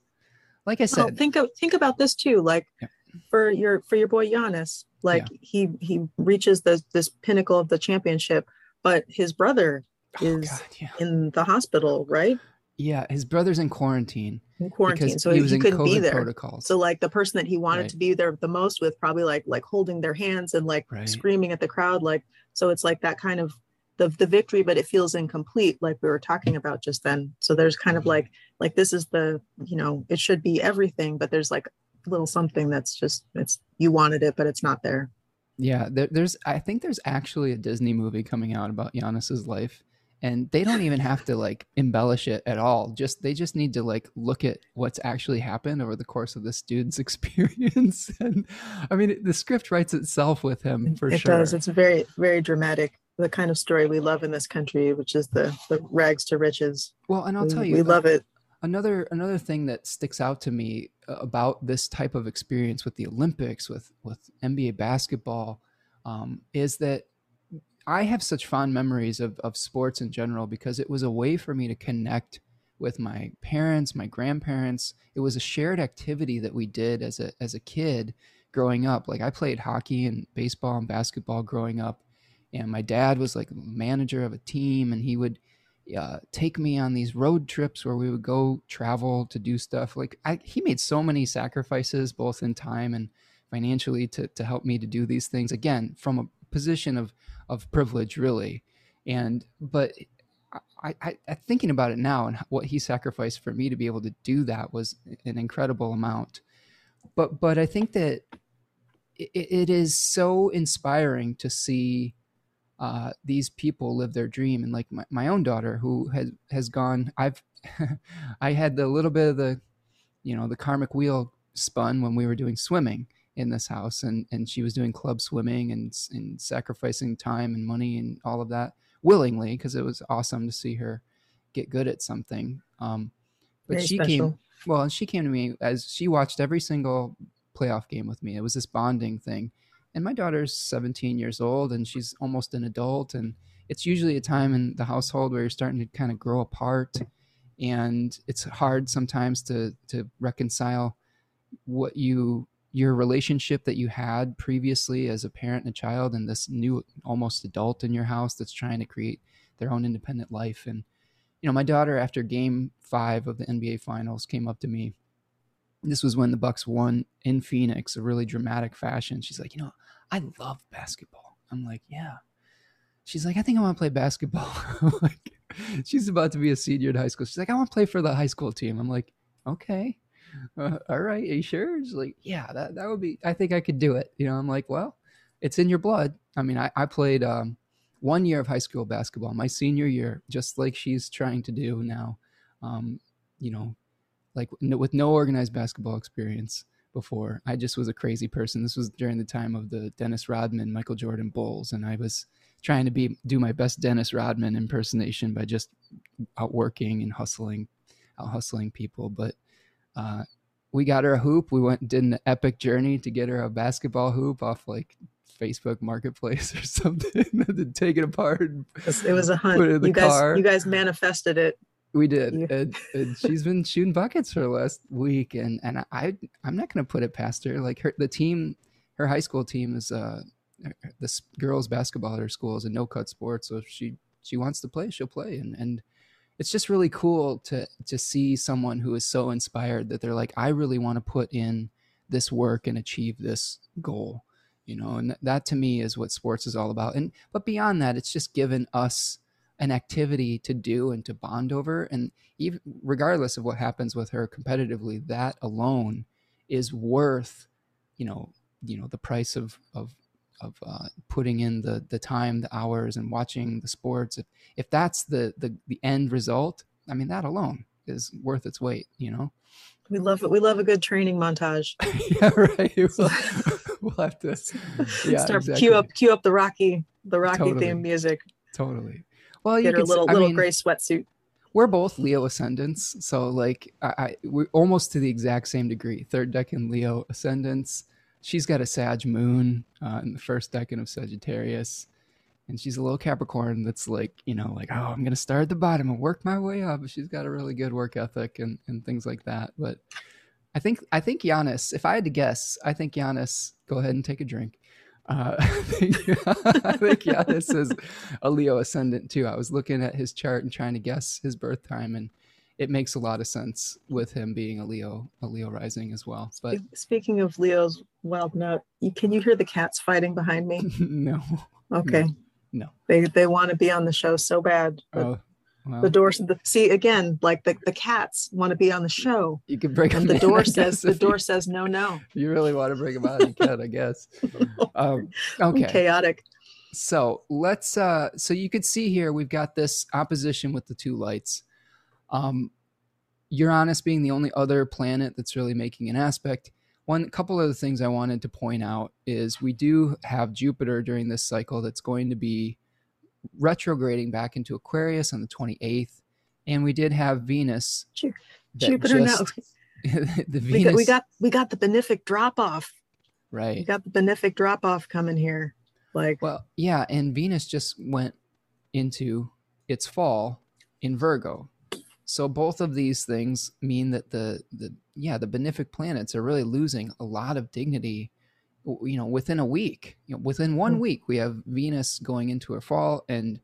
like I said, well, think of, think about this too. Like yeah. for your for your boy Giannis, like yeah. he he reaches this this pinnacle of the championship, but his brother oh, is God, yeah. in the hospital, right? Yeah, his brother's in quarantine. In quarantine, so he, he couldn't COVID be there. Protocols. So like the person that he wanted right. to be there the most with, probably like like holding their hands and like right. screaming at the crowd, like so. It's like that kind of the the victory, but it feels incomplete, like we were talking about just then. So there's kind of like like this is the you know it should be everything, but there's like a little something that's just it's you wanted it, but it's not there. Yeah, there, there's I think there's actually a Disney movie coming out about Giannis's life and they don't even have to like embellish it at all. Just they just need to like look at what's actually happened over the course of this dude's experience. And i mean the script writes itself with him for it sure. it does. It's very very dramatic the kind of story we love in this country which is the the rags to riches. Well and i'll we, tell you we love it another another thing that sticks out to me uh, about this type of experience with the olympics with with nba basketball um, is that I have such fond memories of, of sports in general because it was a way for me to connect with my parents, my grandparents. It was a shared activity that we did as a as a kid growing up. Like I played hockey and baseball and basketball growing up, and my dad was like manager of a team, and he would uh, take me on these road trips where we would go travel to do stuff. Like I, he made so many sacrifices, both in time and financially, to to help me to do these things. Again, from a position of of privilege, really. And but I, I, I, thinking about it now and what he sacrificed for me to be able to do that was an incredible amount. But but I think that it, it is so inspiring to see uh, these people live their dream. And like my, my own daughter, who has has gone, I've I had the little bit of the, you know, the karmic wheel spun when we were doing swimming in this house and and she was doing club swimming and and sacrificing time and money and all of that willingly because it was awesome to see her get good at something um, but Very she special. came well and she came to me as she watched every single playoff game with me it was this bonding thing and my daughter's 17 years old and she's almost an adult and it's usually a time in the household where you're starting to kind of grow apart and it's hard sometimes to to reconcile what you your relationship that you had previously as a parent and a child and this new almost adult in your house that's trying to create their own independent life and you know my daughter after game 5 of the NBA finals came up to me this was when the bucks won in Phoenix a really dramatic fashion she's like you know I love basketball I'm like yeah she's like I think I want to play basketball like she's about to be a senior in high school she's like I want to play for the high school team I'm like okay uh, all right, are you sure? She's like, yeah, that, that would be, I think I could do it. You know, I'm like, well, it's in your blood. I mean, I, I played um, one year of high school basketball, my senior year, just like she's trying to do now. Um, you know, like no, with no organized basketball experience before. I just was a crazy person. This was during the time of the Dennis Rodman, Michael Jordan Bulls, and I was trying to be do my best Dennis Rodman impersonation by just outworking and hustling, out hustling people. But uh, we got her a hoop. We went did an epic journey to get her a basketball hoop off like Facebook Marketplace or something, to take it apart. It was a hunt. you guys, car. you guys manifested it. We did, and, and, she's been shooting buckets for the last week, and and I I'm not going to put it past her. Like her the team, her high school team is uh the girls basketball at her school is a no cut sport, so if she she wants to play, she'll play, and and it's just really cool to to see someone who is so inspired that they're like i really want to put in this work and achieve this goal you know and that to me is what sports is all about and but beyond that it's just given us an activity to do and to bond over and even regardless of what happens with her competitively that alone is worth you know you know the price of of of uh, putting in the the time, the hours, and watching the sports. If if that's the the the end result, I mean that alone is worth its weight. You know. We love it. We love a good training montage. yeah, right. We'll, we'll have to yeah, start exactly. cue up cue up the Rocky the Rocky totally. theme music. Totally. Well, get you her little little mean, gray sweatsuit. We're both Leo ascendants, so like I, I we're almost to the exact same degree. Third decan Leo ascendants she's got a Sag moon uh, in the first decan of Sagittarius. And she's a little Capricorn that's like, you know, like, oh, I'm going to start at the bottom and work my way up. She's got a really good work ethic and, and things like that. But I think, I think Giannis, if I had to guess, I think Giannis, go ahead and take a drink. Uh, I, think, yeah, this is a Leo ascendant too. I was looking at his chart and trying to guess his birth time, and it makes a lot of sense with him being a Leo, a Leo rising as well. But speaking of Leo's wild note, can you hear the cats fighting behind me? no. Okay. No. no. They they want to be on the show so bad. Oh, well, the door the see again like the, the cats want to be on the show. you can break and the door says the door says no no. You really want to bring them out you can i guess. Um, okay. Chaotic. So let's uh so you could see here we've got this opposition with the two lights. Um uranus being the only other planet that's really making an aspect. One couple of the things i wanted to point out is we do have jupiter during this cycle that's going to be retrograding back into Aquarius on the 28th. And we did have Venus. Jupiter, just, no. the Venus. We got, we got, we got the benefic drop off. Right. We got the benefic drop off coming here. Like well, yeah, and Venus just went into its fall in Virgo. So both of these things mean that the the yeah, the benefic planets are really losing a lot of dignity you know within a week you know within one mm-hmm. week we have venus going into her fall and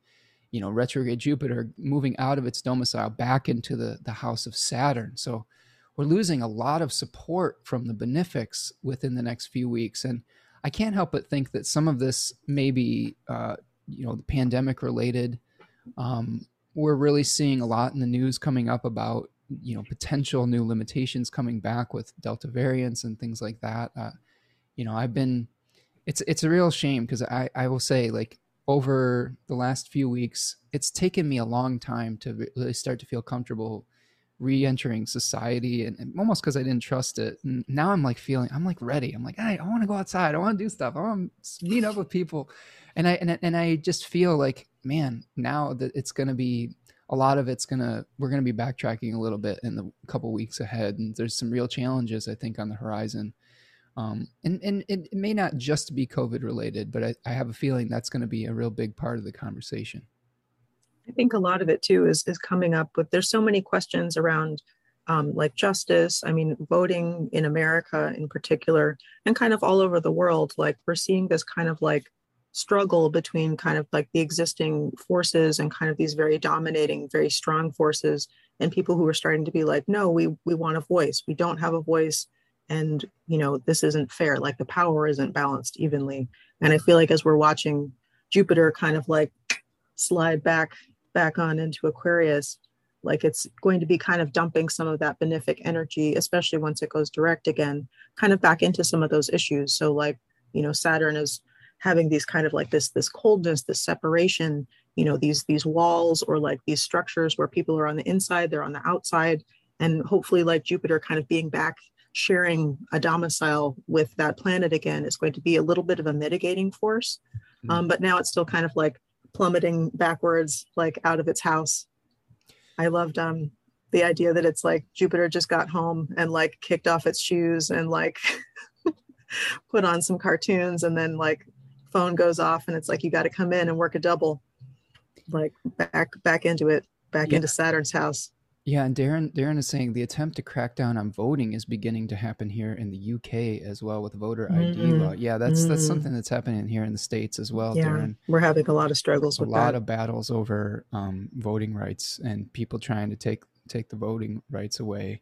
you know retrograde jupiter moving out of its domicile back into the the house of saturn. So we're losing a lot of support from the benefics within the next few weeks. And i can't help but think that some of this may be uh, you know the pandemic related. Um, we're really seeing a lot in the news coming up about you know potential new limitations coming back with delta variants and things like that. Uh, you know, I've been it's it's a real shame because I I will say like over the last few weeks, it's taken me a long time to really start to feel comfortable re-entering society and, and almost because I didn't trust it. And now I'm like feeling I'm like ready. I'm like, hey, I want to go outside. I want to do stuff. I want to meet up with people. And I and, and I just feel like, man, now that it's gonna be a lot of it's gonna we're gonna be backtracking a little bit in the couple weeks ahead. And there's some real challenges I think on the horizon. Um, and and it may not just be COVID related, but I, I have a feeling that's going to be a real big part of the conversation. I think a lot of it too is is coming up with. There's so many questions around um, like justice. I mean, voting in America in particular, and kind of all over the world. Like we're seeing this kind of like struggle between kind of like the existing forces and kind of these very dominating, very strong forces, and people who are starting to be like, no, we we want a voice. We don't have a voice and you know this isn't fair like the power isn't balanced evenly. And i feel like as we're watching jupiter kind of like slide back back on into aquarius like it's going to be kind of dumping some of that benefic energy especially once it goes direct again kind of back into some of those issues. So like you know saturn is having these kind of like this this coldness this separation you know these these walls or like these structures where people are on the inside they're on the outside and hopefully like jupiter kind of being back sharing a domicile with that planet again is going to be a little bit of a mitigating force. Mm-hmm. Um, but now it's still kind of like plummeting backwards, like out of its house. I loved um, the idea that it's like Jupiter just got home and like kicked off its shoes and like put on some cartoons and then like phone goes off and it's like you got to come in and work a double like back back into it back yeah. into saturn's house yeah, and Darren Darren is saying the attempt to crack down on voting is beginning to happen here in the UK as well with voter ID mm-hmm. law. Yeah, that's mm-hmm. that's something that's happening here in the states as well. Yeah, Darren. we're having a lot of struggles with a lot that. of battles over um, voting rights and people trying to take take the voting rights away.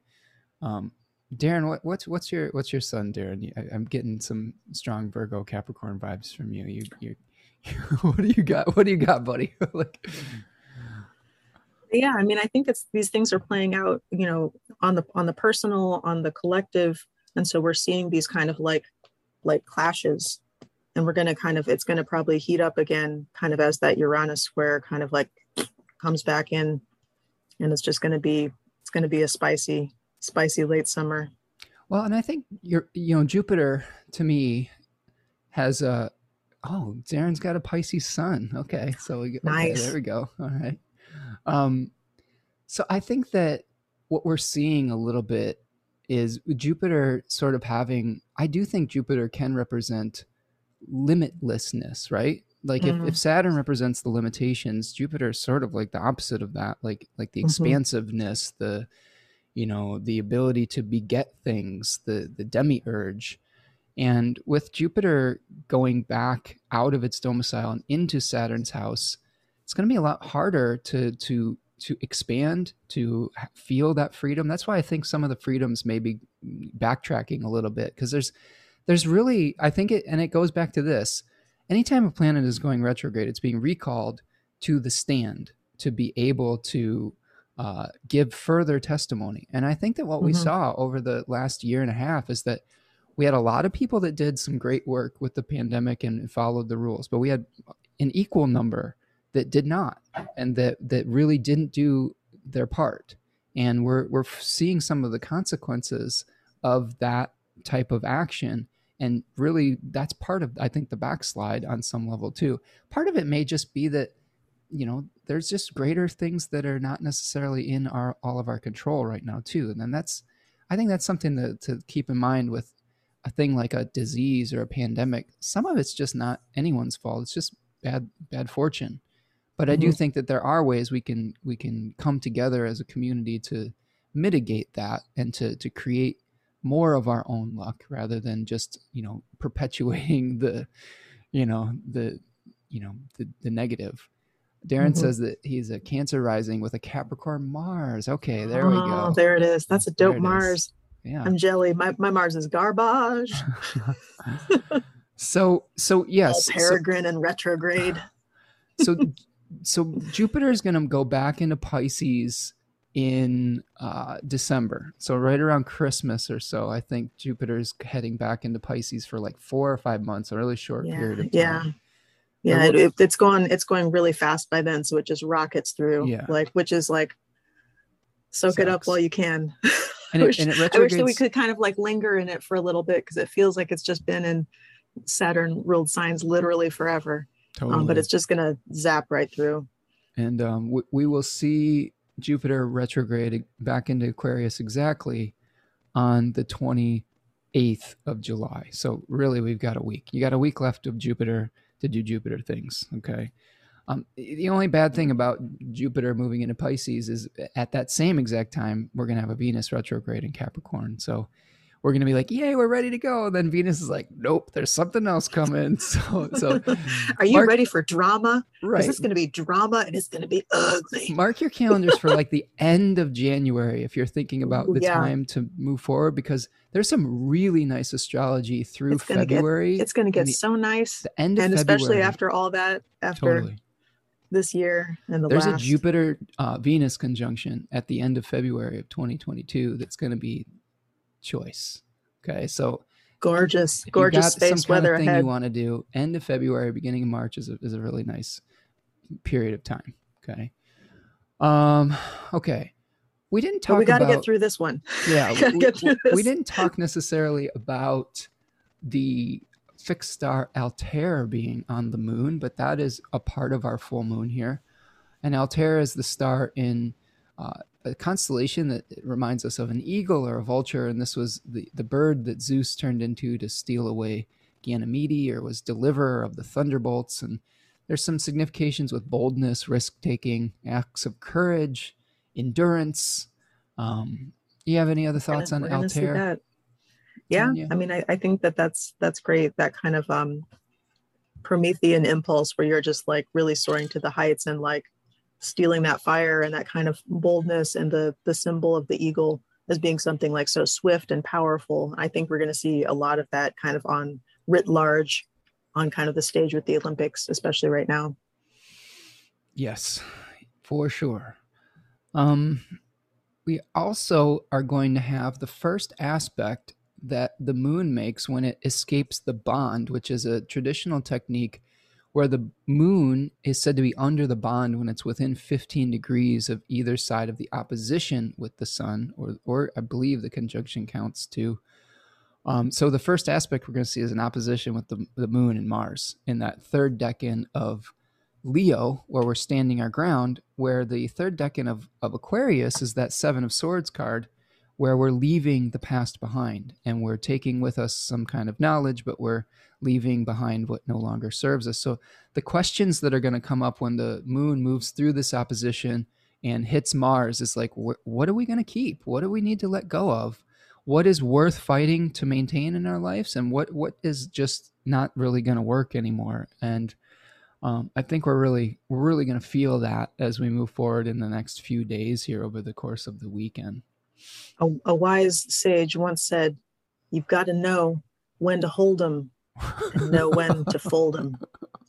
Um, Darren, what, what's what's your what's your sun, Darren? I, am getting some strong Virgo Capricorn vibes from you. You you, what do you got? What do you got, buddy? like yeah i mean i think it's these things are playing out you know on the on the personal on the collective and so we're seeing these kind of like like clashes. And we're going to kind of it's going to probably heat up again kind of as that uranus square kind of like comes back in. And it's just going to be it's going to be a spicy spicy late summer. Well and i think you're you know jupiter to me has a oh darren's got a pisces sun. Okay so we, nice. Okay, there we go. All right um, so I think that what we're seeing a little bit is Jupiter sort of having, I do think Jupiter can represent limitlessness, right? Like mm-hmm. if, if Saturn represents the limitations, Jupiter is sort of like the opposite of that, like like the mm-hmm. expansiveness, the you know, the ability to beget things, the the demiurge. And with Jupiter going back out of its domicile and into Saturn's house, it's going to be a lot harder to to to expand to feel that freedom. That's why I think some of the freedoms may be backtracking a little bit because there's there's really I think it and it goes back to this. Anytime a planet is going retrograde, it's being recalled to the stand to be able to uh, give further testimony. And I think that what mm-hmm. we saw over the last year and a half is that we had a lot of people that did some great work with the pandemic and followed the rules, but we had an equal number that did not and that that really didn't do their part. And we're we're seeing some of the consequences of that type of action. And really that's part of i think the backslide on some level too. Part of it may just be that you know there's just greater things that are not necessarily in our all of our control right now too. And then that's i think that's something to, to keep in mind with a thing like a disease or a pandemic. Some of it's just not anyone's fault. It's just bad bad fortune but i do mm-hmm. think that there are ways we can we can come together as a community to mitigate that and to to create more of our own luck rather than just you know perpetuating the you know the you know the, the negative Darren mm-hmm. says that he's a Cancer rising with a Capricorn Mars. Okay, there oh, we go. Oh, there it is. That's a dope Mars. Yeah. I'm jelly. My my Mars is garbage. so so yes. All peregrine so, and retrograde. so so Jupiter is going to go back into Pisces in uh, December. So right around Christmas or so, I think Jupiter's heading back into Pisces for like four or five months, a really short yeah, period of time. Yeah yeah it, it's going it's going really fast by then so it just rockets through yeah. like which is like soak Sucks. it up while you can and I, it, wish, and I wish that we could kind of like linger in it for a little bit because it feels like it's just been in saturn ruled signs literally forever totally. Um, but it's just gonna zap right through and um, we, we will see jupiter retrograde back into aquarius exactly on the 28th of july so really we've got a week you got a week left of jupiter to do Jupiter things. Okay. Um, the only bad thing about Jupiter moving into Pisces is at that same exact time, we're going to have a Venus retrograde in Capricorn. So we're going to be like, yay, we're ready to go. And then Venus is like, nope, there's something else coming. So, so are you mark, ready for drama? Right. This is going to be drama and it's going to be ugly. Mark your calendars for like the end of January if you're thinking about the yeah. time to move forward because there's some really nice astrology through it's February. Get, it's going to get the, so nice. The end of and February. especially after all that, after totally. this year and the last. there's last. a Jupiter uh, Venus conjunction at the end of February of 2022 that's going to be choice. Okay, so gorgeous, gorgeous space weather thing ahead. You want to do end of February, beginning of March is a, is a really nice period of time. Okay, um, okay. We didn't talk. But we got to get through this one. Yeah, we, we, this. we didn't talk necessarily about the fixed star Altair being on the moon, but that is a part of our full moon here. And Altair is the star in uh, a constellation that reminds us of an eagle or a vulture, and this was the, the bird that Zeus turned into to steal away Ganymede or was deliverer of the thunderbolts. And there's some significations with boldness, risk taking, acts of courage, endurance. Um, you have any other thoughts on Altair? Yeah, I mean, I, I think that that's that's great. That kind of um, Promethean impulse where you're just like really soaring to the heights and like stealing that fire and that kind of boldness and the the symbol of the eagle as being something like so swift and powerful. I think we're going to see a lot of that kind of on writ large on kind of the stage with the Olympics, especially right now. Yes, for sure. Um, we also are going to have the first aspect that the moon makes when it escapes the bond, which is a traditional technique where the moon is said to be under the bond when it's within 15 degrees of either side of the opposition with the sun, or, or I believe the conjunction counts too. Um, so the first aspect we're going to see is an opposition with the, the moon and Mars in that third decan of Leo, where we're standing our ground, where the third decan of, of Aquarius is that Seven of Swords card, where we're leaving the past behind and we're taking with us some kind of knowledge, but we're leaving behind what no longer serves us. So the questions that are going to come up when the moon moves through this opposition and hits Mars is like, wh- what are we going to keep? What do we need to let go of? What is worth fighting to maintain in our lives, and what what is just not really going to work anymore. And um, I think we're really we're really going to feel that as we move forward in the next few days here over the course of the weekend. A, a wise sage once said, "You've got to know when to hold them, and know when to fold them,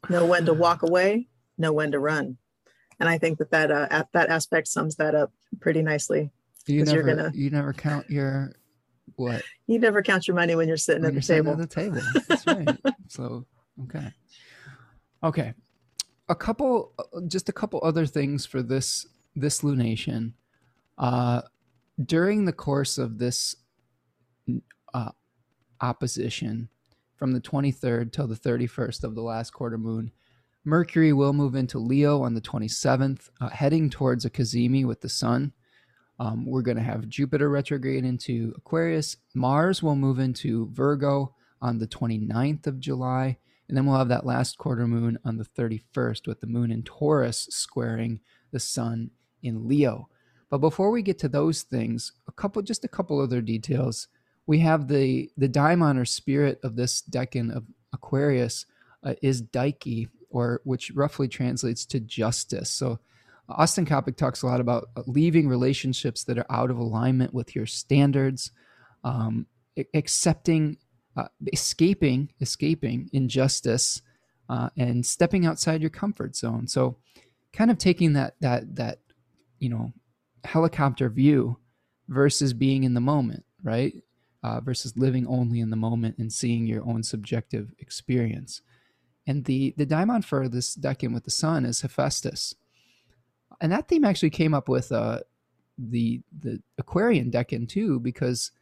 know when to walk away, know when to run." And I think that that uh, that aspect sums that up pretty nicely. You never, gonna, you never count your what? You never count your money when you're sitting when at the table. At the table. That's right. so okay. Okay. A couple just a couple other things for this this lunation. Uh during the course of this uh, opposition from the 23rd till the 31st of the last quarter moon, Mercury will move into Leo on the 27th, uh, heading towards a cazimi with the sun. Um, we're going to have Jupiter retrograde into Aquarius. Mars will move into Virgo on the 29th of July. And then we'll have that last quarter moon on the 31st with the moon in Taurus squaring the sun in Leo. But before we get to those things, a couple just a couple other details. We have the the daimon or spirit of this decan of Aquarius uh, is Dike, or which roughly translates to justice. So Austin Coppock talks a lot about uh, leaving relationships that are out of alignment with your standards, um, accepting, uh, escaping, escaping injustice, uh, and stepping outside your comfort zone. So, kind of taking that that that you know helicopter view versus being in the moment, right? Uh, versus living only in the moment and seeing your own subjective experience. And the the daimon for this decan with the sun is Hephaestus and that theme actually came up with uh, the the Aquarian decan too, because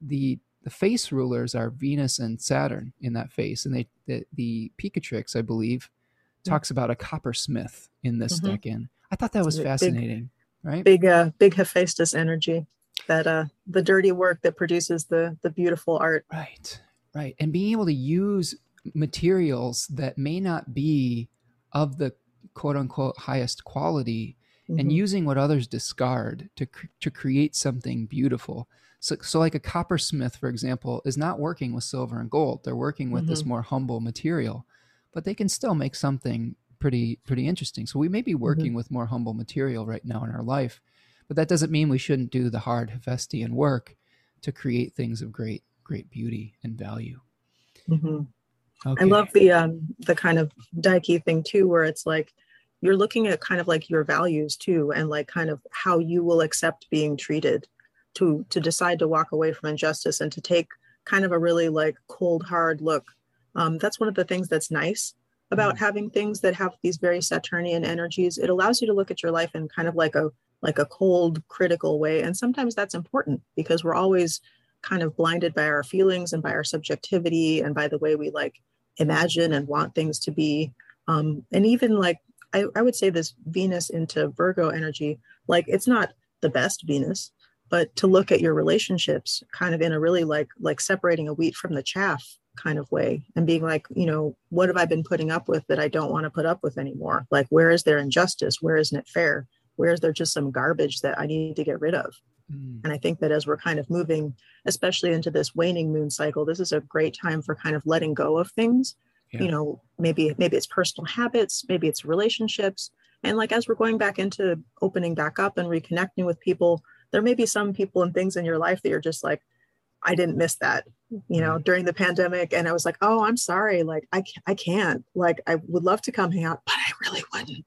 the the face rulers are Venus and Saturn in that face, and they the, the Picatrix, I believe, hmm. talks about a coppersmith in this mm-hmm. decan. I thought that was fascinating, right? Big uh, big Hephaestus energy. That uh, the dirty work that produces the the beautiful art. Right, right, and being able to use materials that may not be of the quote unquote highest quality mm-hmm. and using what others discard to to create something beautiful. So, so like a coppersmith, for example, is not working with silver and gold. They're working with mm-hmm. this more humble material, but they can still make something pretty pretty interesting. So we may be mm-hmm. working mm-hmm. with more humble material right now in our life, but that doesn't mean we shouldn't do the hard Hephaestian work to create things of great great beauty and value. Mm-hmm. Okay. I love the um the kind of Dike thing too, where it's like you're looking at kind of like your values too and like kind of how you will accept being treated to to decide to walk away from injustice and to take kind of a really like cold hard look um, that's one of the things that's nice about mm-hmm. having things that have these very saturnian energies it allows you to look at your life in kind of like a like a cold critical way and sometimes that's important because we're always kind of blinded by our feelings and by our subjectivity and by the way we like imagine and want things to be um, and even like I, I would say this Venus into Virgo energy, like it's not the best Venus, but to look at your relationships kind of in a really like like separating a wheat from the chaff kind of way and being like you know what have i been putting up with that i don't want to put up with anymore? Like where is there injustice? Where isn't it fair? Where is there just some garbage that i need to get rid of? Mm. and i think that as we're kind of moving especially into this waning moon cycle this is a great time for kind of letting go of things. Yeah. you know maybe maybe it's personal habits maybe it's relationships. And like as we're going back into opening back up and reconnecting with people there may be some people and things in your life that you're just like i didn't miss that you know during the pandemic and i was like oh i'm sorry like i, I can't like i would love to come hang out but i really wouldn't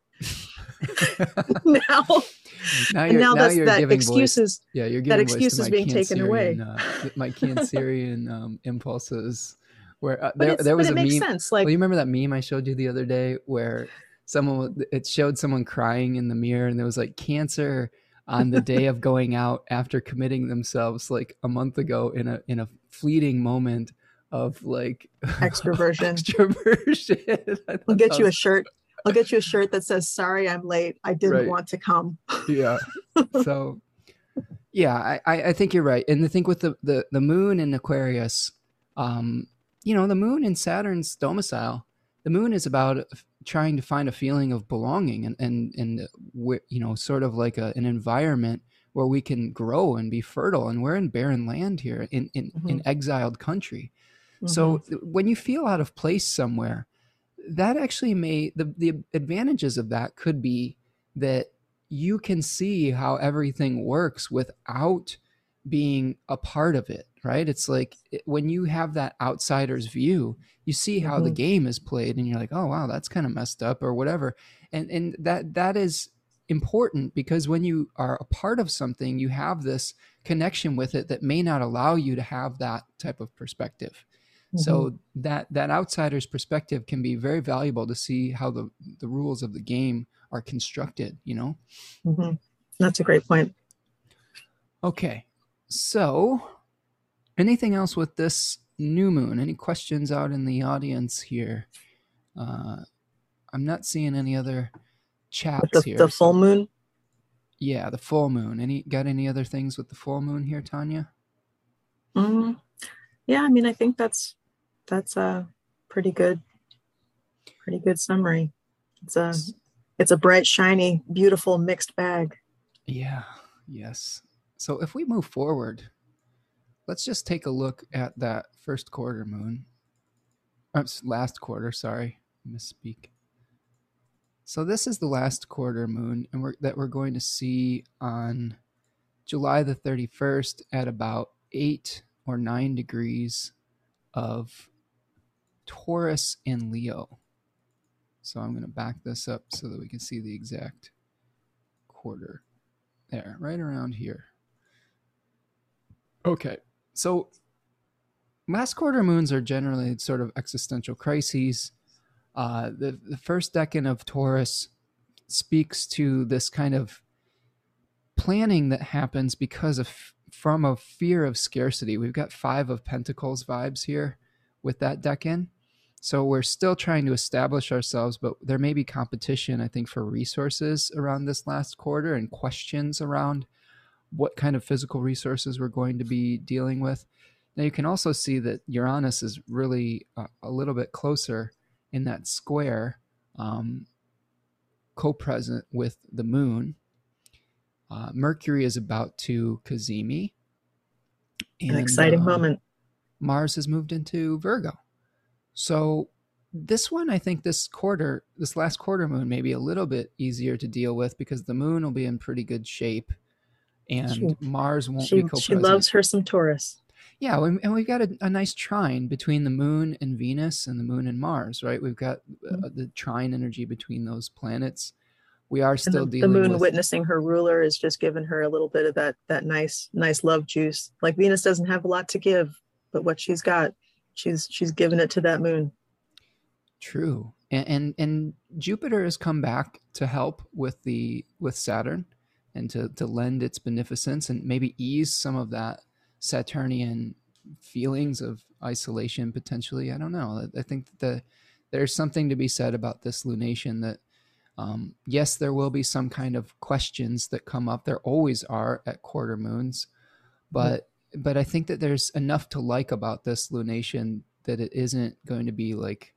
now now, you're, now, now that excuses yeah you're giving that excuse is being taken away uh, my cancerian um, impulses where uh, there, there was a meme. Sense. Like, well, you remember that meme I showed you the other day where someone it showed someone crying in the mirror and there was like cancer on the day of going out after committing themselves like a month ago in a in a fleeting moment of like extroversion. extroversion. I'll get you a shirt. I'll get you a shirt that says "Sorry, I'm late. I didn't right. want to come." yeah. So, yeah, I I think you're right, and I think with the the the moon in Aquarius, um, you know, the moon in Saturn's domicile, the moon is about trying to find a feeling of belonging and, and, and you know, sort of like a, an environment where we can grow and be fertile. And we're in barren land here in, in, mm-hmm. in exiled country. Mm-hmm. So when you feel out of place somewhere, that actually may the the advantages of that could be that you can see how everything works without being a part of it right it's like when you have that outsider's view you see how mm-hmm. the game is played and you're like oh wow that's kind of messed up or whatever and and that that is important because when you are a part of something you have this connection with it that may not allow you to have that type of perspective mm-hmm. so that that outsider's perspective can be very valuable to see how the the rules of the game are constructed you know mm-hmm. that's a great point okay so anything else with this new moon any questions out in the audience here uh i'm not seeing any other chats the, here. The full so. moon. Yeah, the full moon. Any got any other things with the full moon here, Tanya? Mm, yeah, I mean, I think that's that's a pretty good, pretty good summary. It's a it's a bright, shiny, beautiful mixed bag. Yeah. Yes. So if we move forward, let's just take a look at that first quarter moon. Uh, last quarter, sorry, misspeak. So this is the last quarter moon, and we're, that we're going to see on July the 31st at about eight or nine degrees of Taurus and Leo. So I'm going to back this up so that we can see the exact quarter there, right around here. Okay, so last quarter moons are generally sort of existential crises uh, the, the first decan of Taurus speaks to this kind of planning that happens because of from a fear of scarcity. We've got five of Pentacles vibes here with that decan. So we're still trying to establish ourselves, but there may be competition, I think, for resources around this last quarter and questions around what kind of physical resources we're going to be dealing with. Now, you can also see that Uranus is really uh, a little bit closer in that square um, co-present with the moon. Uh, Mercury is about to. And, An exciting uh, moment. Mars has moved into Virgo. So this one, I think this quarter, this last quarter moon may be a little bit easier to deal with because the moon will be in pretty good shape and she, Mars won't she, be co-present. She loves her some Taurus. Yeah, and we've got a, a, nice trine between the moon and Venus and the moon and Mars, right? We've got uh, mm-hmm. the trine energy between those planets. We are still the, dealing. The moon with... witnessing her ruler is just giving her a little bit of that that nice nice love juice. Like Venus doesn't have a lot to give, but what she's got, she's she's giving it to that moon. True, and and, and Jupiter has come back to help with the with Saturn, and to to lend its beneficence and maybe ease some of that Saturnian feelings of isolation potentially. I don't know. I think that the, there's something to be said about this lunation that um, yes, there will be some kind of questions that come up. There always are at quarter moons, but mm-hmm. but I think that there's enough to like about this lunation that it isn't going to be like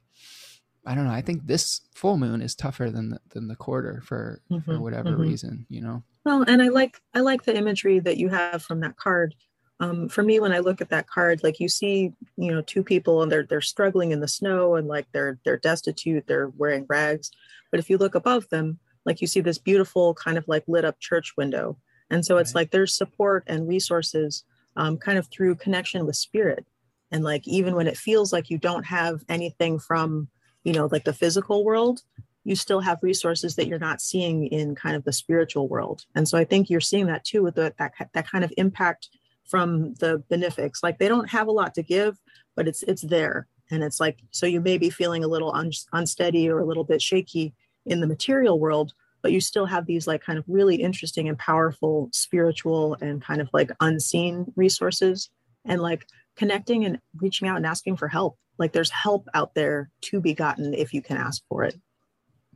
I don't know. I think this full moon is tougher than the, than the quarter for mm-hmm. for whatever mm-hmm. reason, you know. Well, and I like I like the imagery that you have from that card. Um, for me when i look at that card like you see you know two people and they're they're struggling in the snow and like they're they're destitute they're wearing rags. But if you look above them like you see this beautiful kind of like lit up church window. And so it's right. like there's support and resources um, kind of through connection with spirit. And like even when it feels like you don't have anything from you know like the physical world you still have resources that you're not seeing in kind of the spiritual world and so i think you're seeing that too with the, that that kind of impact from the benefics. Like they don't have a lot to give, but it's it's there. And it's like so you may be feeling a little un- unsteady or a little bit shaky in the material world, but you still have these like kind of really interesting and powerful spiritual and kind of like unseen resources and like connecting and reaching out and asking for help. Like there's help out there to be gotten if you can ask for it.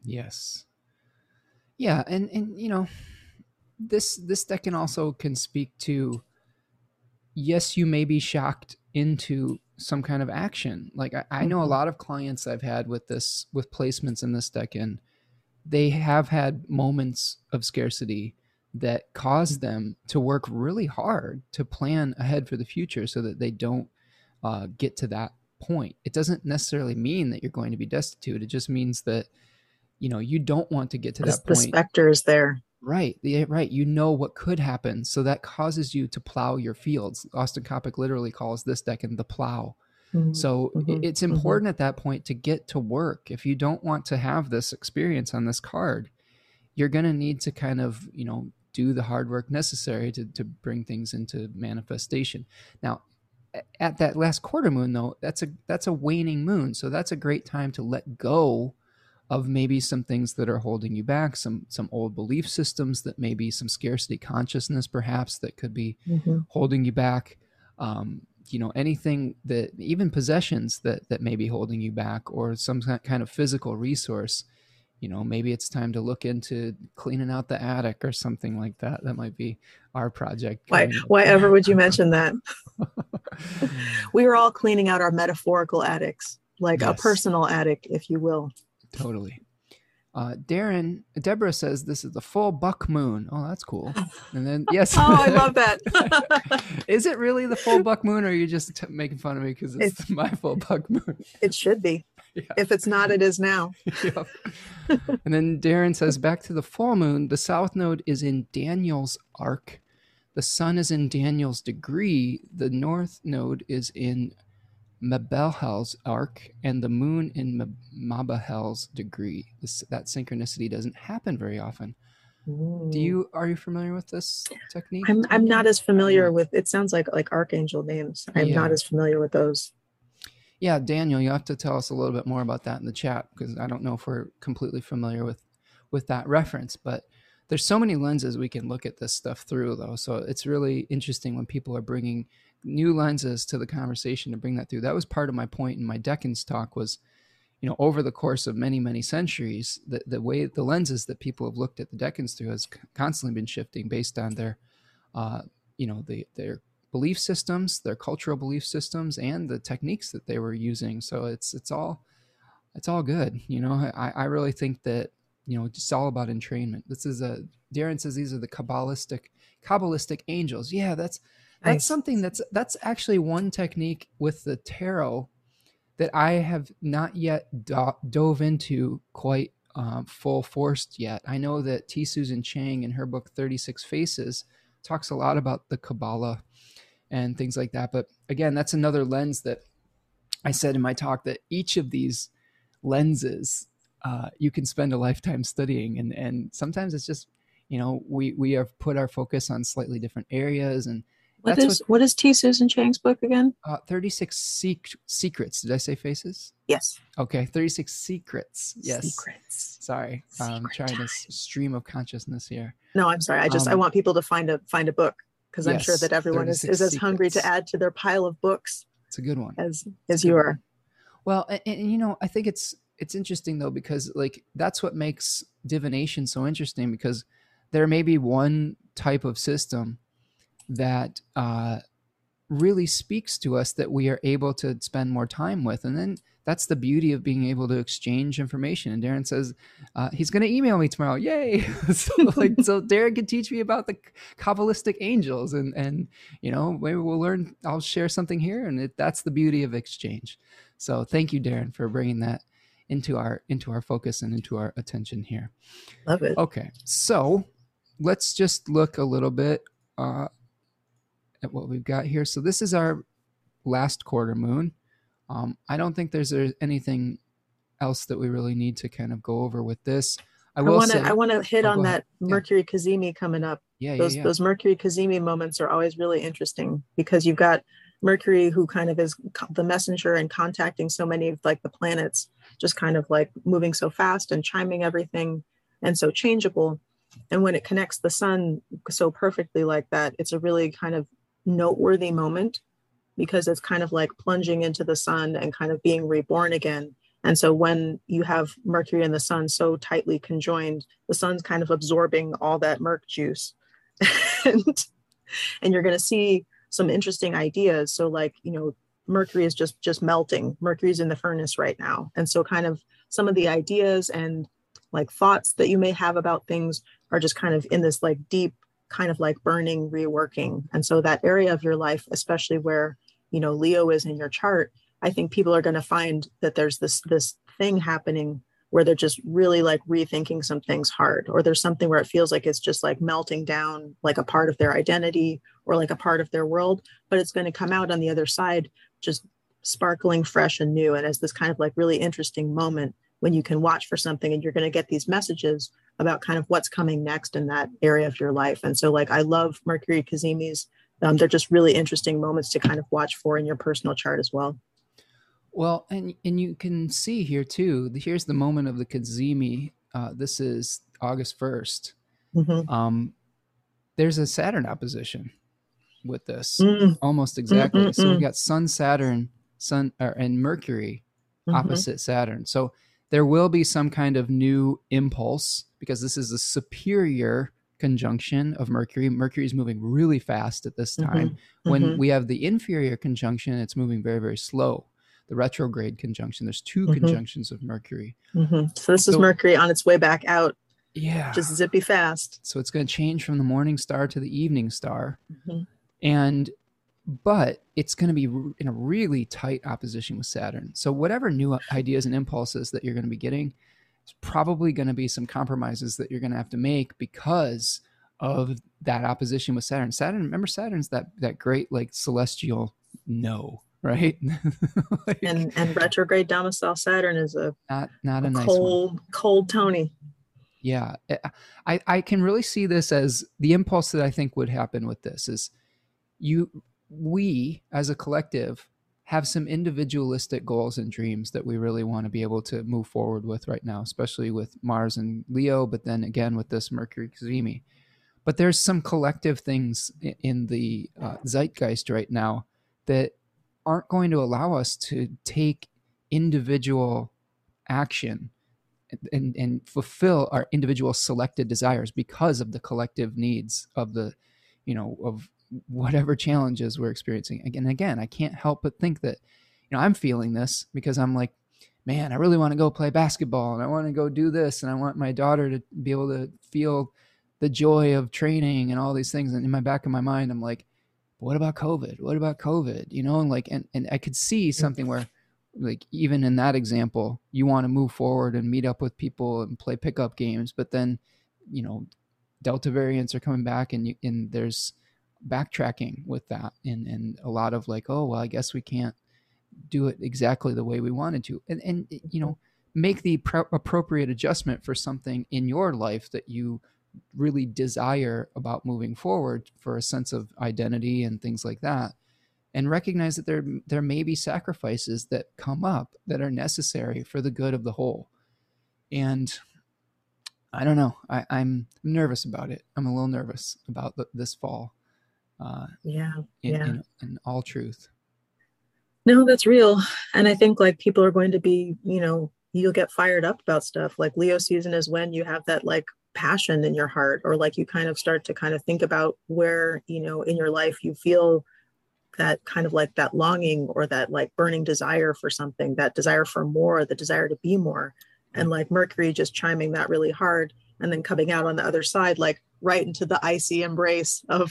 Yes. Yeah, and and you know, this this decan also can speak to yes, you may be shocked into some kind of action. Like I, I know a mm-hmm. lot of clients I've had with this with placements in this decan and they have had moments of scarcity that cause them to work really hard to plan ahead for the future so that they don't uh, get to that point. It doesn't necessarily mean that you're going to be destitute. It just means that you know you don't want to get to that point. The specter is there. Right, the, right. You know what could happen, so that causes you to plow your fields. Austin Coppock literally calls this decan the plow. Mm-hmm. So mm-hmm. it's mm-hmm. important mm-hmm. at that point to get to work. If you don't want to have this experience on this card, you're going to need to kind of you know do the hard work necessary to to bring things into manifestation. Now, at that last quarter moon though, that's a that's a waning moon, so that's a great time to let go of maybe some things that are holding you back, some some old belief systems that maybe some scarcity consciousness perhaps that could be mm-hmm. holding you back. Um, you know anything that even possessions that that may be holding you back or some kind of physical resource you know maybe it's time to look into cleaning out the attic or something like that that might be our project why why ever would you mention that we are all cleaning out our metaphorical attics like yes. a personal attic if you will totally. Uh, Darren, Deborah says this is the full buck moon. Oh, that's cool. And then yes. oh, I love that. is it really the full buck moon, or are you just t- making fun of me because it's, it's, my full buck moon? It should be. Yeah. If it's not, it is now. yep. and then Darren says back to the full moon. The south node is in Daniel's arc. The sun is in Daniel's degree. The north node is in Mebahel's arc and the moon in Mebahel's degree. This, that synchronicity doesn't happen very often. Ooh. Do hmm. you are you familiar with this technique? I'm I'm not as familiar with. It sounds like like archangel names. I'm yeah. not as familiar with those. Yeah, Daniel, you have to tell us a little bit more about that in the chat because I don't know if we're completely familiar with with that reference. But there's so many lenses we can look at this stuff through, though. So it's really interesting when people are bringing new lenses to the conversation to bring that through. That was part of my point in my Decans talk was, you know, over the course of many, many centuries, the, the way the lenses that people have looked at the Decans through has constantly been shifting based on their, uh, you know, the, their belief systems, their cultural belief systems, and the techniques that they were using. So it's it's all it's all good. You know, I, I really think that you know it's all about entrainment. This is a Darren says these are the kabbalistic kabbalistic angels. Yeah, that's that's nice. something that's that's actually one technique with the tarot that I have not yet do- dove into quite um, full forced yet. I know that T. Susan Chang in her book 36 Faces talks a lot about the Kabbalah and things like that. But again, that's another lens that I said in my talk that each of these lenses uh, you can spend a lifetime studying, and and sometimes it's just you know we we have put our focus on slightly different areas and what is what, what is T. Susan Chang's book again? Uh, Thirty Six Secrets. Did I say faces? Yes. Okay, Thirty Six Secrets. Yes. Secrets. Sorry, I'm um, trying time. to stream of consciousness here. No, I'm sorry. I just um, I want people to find a find a book because I'm sure that everyone is, is as hungry to add to their pile of books. It's a good one. As as you are. Well, and, and you know, I think it's it's interesting though because like that's what makes divination so interesting because there may be one type of system that uh, really speaks to us that we are able to spend more time with. And then that's the beauty of being able to exchange information. And Darren says uh, he's going to email me tomorrow. Yay! so like, so Darren can teach me about the Kabbalistic angels, and and you know maybe we'll learn. I'll share something here, and it, that's the beauty of exchange. So thank you, Darren, for bringing that into our into our focus and into our attention here. Love it. Okay, so let's just look a little bit uh, at what we've got here. So this is our last quarter moon. Um, I don't think there's, there's anything else that we really need to kind of go over with this. I will want to I want to hit oh, on that Mercury yeah. Cazimi coming up. Yeah, those yeah, yeah. those Mercury Cazimi moments are always really interesting because you've got Mercury who kind of is the messenger and contacting so many of like the planets, just kind of like moving so fast and chiming everything and so changeable. And when it connects the sun so perfectly like that, it's a really kind of noteworthy moment because it's kind of like plunging into the sun and kind of being reborn again. And so when you have Mercury and the sun so tightly conjoined, the sun's kind of absorbing all that Merc juice. and, and you're going to see some interesting ideas. So like, you know, Mercury is just just melting. Mercury's in the furnace right now. And so kind of some of the ideas and like thoughts that you may have about things are just kind of in this like deep kind of like burning reworking. And so that area of your life especially where you know leo is in your chart I think people are going to find that there's this this thing happening where they're just really like rethinking some things hard or there's something where it feels like it's just like melting down like a part of their identity or like a part of their world but it's going to come out on the other side just sparkling fresh and new. And as this kind of like really interesting moment when you can watch for something and you're going to get these messages about kind of what's coming next in that area of your life and so like i love mercury cazimis um, they're just really interesting moments to kind of watch for in your personal chart as well well, and and you can see here too. Here's the moment of the Cazimi. Uh, this is August 1st mm-hmm. Um, there's a Saturn opposition with this, mm. almost exactly. Mm-mm-mm. So we got Sun, Saturn, Sun, or, and Mercury mm-hmm. opposite Saturn. So there will be some kind of new impulse because this is a superior conjunction of Mercury. Mercury is moving really fast at this mm-hmm. time. Mm-hmm. When we have the inferior conjunction, it's moving very, very slow the retrograde conjunction. There's 2 mm-hmm. conjunctions of Mercury. Mm-hmm. So this so, is Mercury on its way back out. Yeah. Just zippy fast. So it's going to change from the morning star to the evening star. Mm-hmm. And, but it's going to be in a really tight opposition with Saturn. So whatever new ideas and impulses that you're going to be getting, it's probably going to be some compromises that you're going to have to make because of that opposition with Saturn. Saturn, remember Saturn's that that great like celestial no right? like, and and retrograde domicile Saturn is a not not a, a nice cold one. cold Tony. Yeah, eh, I I can really see this as the impulse that I think would happen with this is you we as a collective have some individualistic goals and dreams that we really want to be able to move forward with right now, especially with Mars and Leo, but then again with this Mercury Cazimi. But there's some collective things in the uh, zeitgeist right now that aren't going to allow us to take individual action and, and fulfill our individual selected desires because of the collective needs of the you know of whatever challenges we're experiencing again again i can't help but think that you know i'm feeling this because i'm like man i really want to go play basketball and i want to go do this and i want my daughter to be able to feel the joy of training and all these things and in my back of my mind i'm like what about COVID? What about COVID? You know, and like, and, and I could see something where, like, even in that example, you want to move forward and meet up with people and play pickup games, but then, you know, Delta variants are coming back, and you, and there's backtracking with that, and and a lot of like, oh well, I guess we can't do it exactly the way we wanted to, and and you know, mm-hmm. make the pro- appropriate adjustment for something in your life that you really desire about moving forward for a sense of identity and things like that and recognize that there there may be sacrifices that come up that are necessary for the good of the whole. And i don't know. I, am nervous about it. I'm a little nervous about the, this fall uh, yeah in, yeah. in, in all truth. No that's real. And i think like people are going to be you know you'll get fired up about stuff. Like leo season is when you have that like passion in your heart or like you kind of start to kind of think about where you know in your life you feel that kind of like that longing or that like burning desire for something that desire for more the desire to be more. And like mercury just chiming that really hard and then coming out on the other side like right into the icy embrace of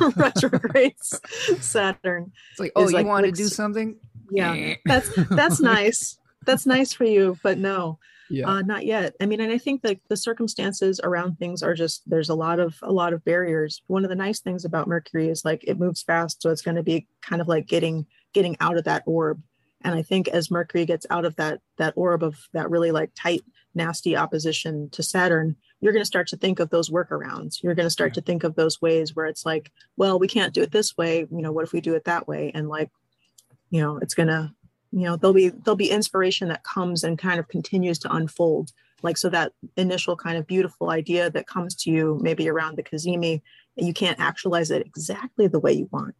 retrograde saturn it's like oh you like, want to do something yeah that's that's nice that's nice for you but no yeah. Uh, not yet. I mean, and I think that the circumstances around things are just there's a lot of a lot of barriers. One of the nice things about Mercury is like it moves fast, so it's going to be kind of like getting getting out of that orb. And I think as Mercury gets out of that that orb of that really like tight, nasty opposition to Saturn, you're going to start to think of those workarounds. You're going to start yeah. to think of those ways where it's like, well, we can't do it this way. You know, what if we do it that way? And like, you know, it's going to you know there'll be there'll be inspiration that comes and kind of continues to unfold like so that initial kind of beautiful idea that comes to you maybe around the cazimi you can't actualize it exactly the way you want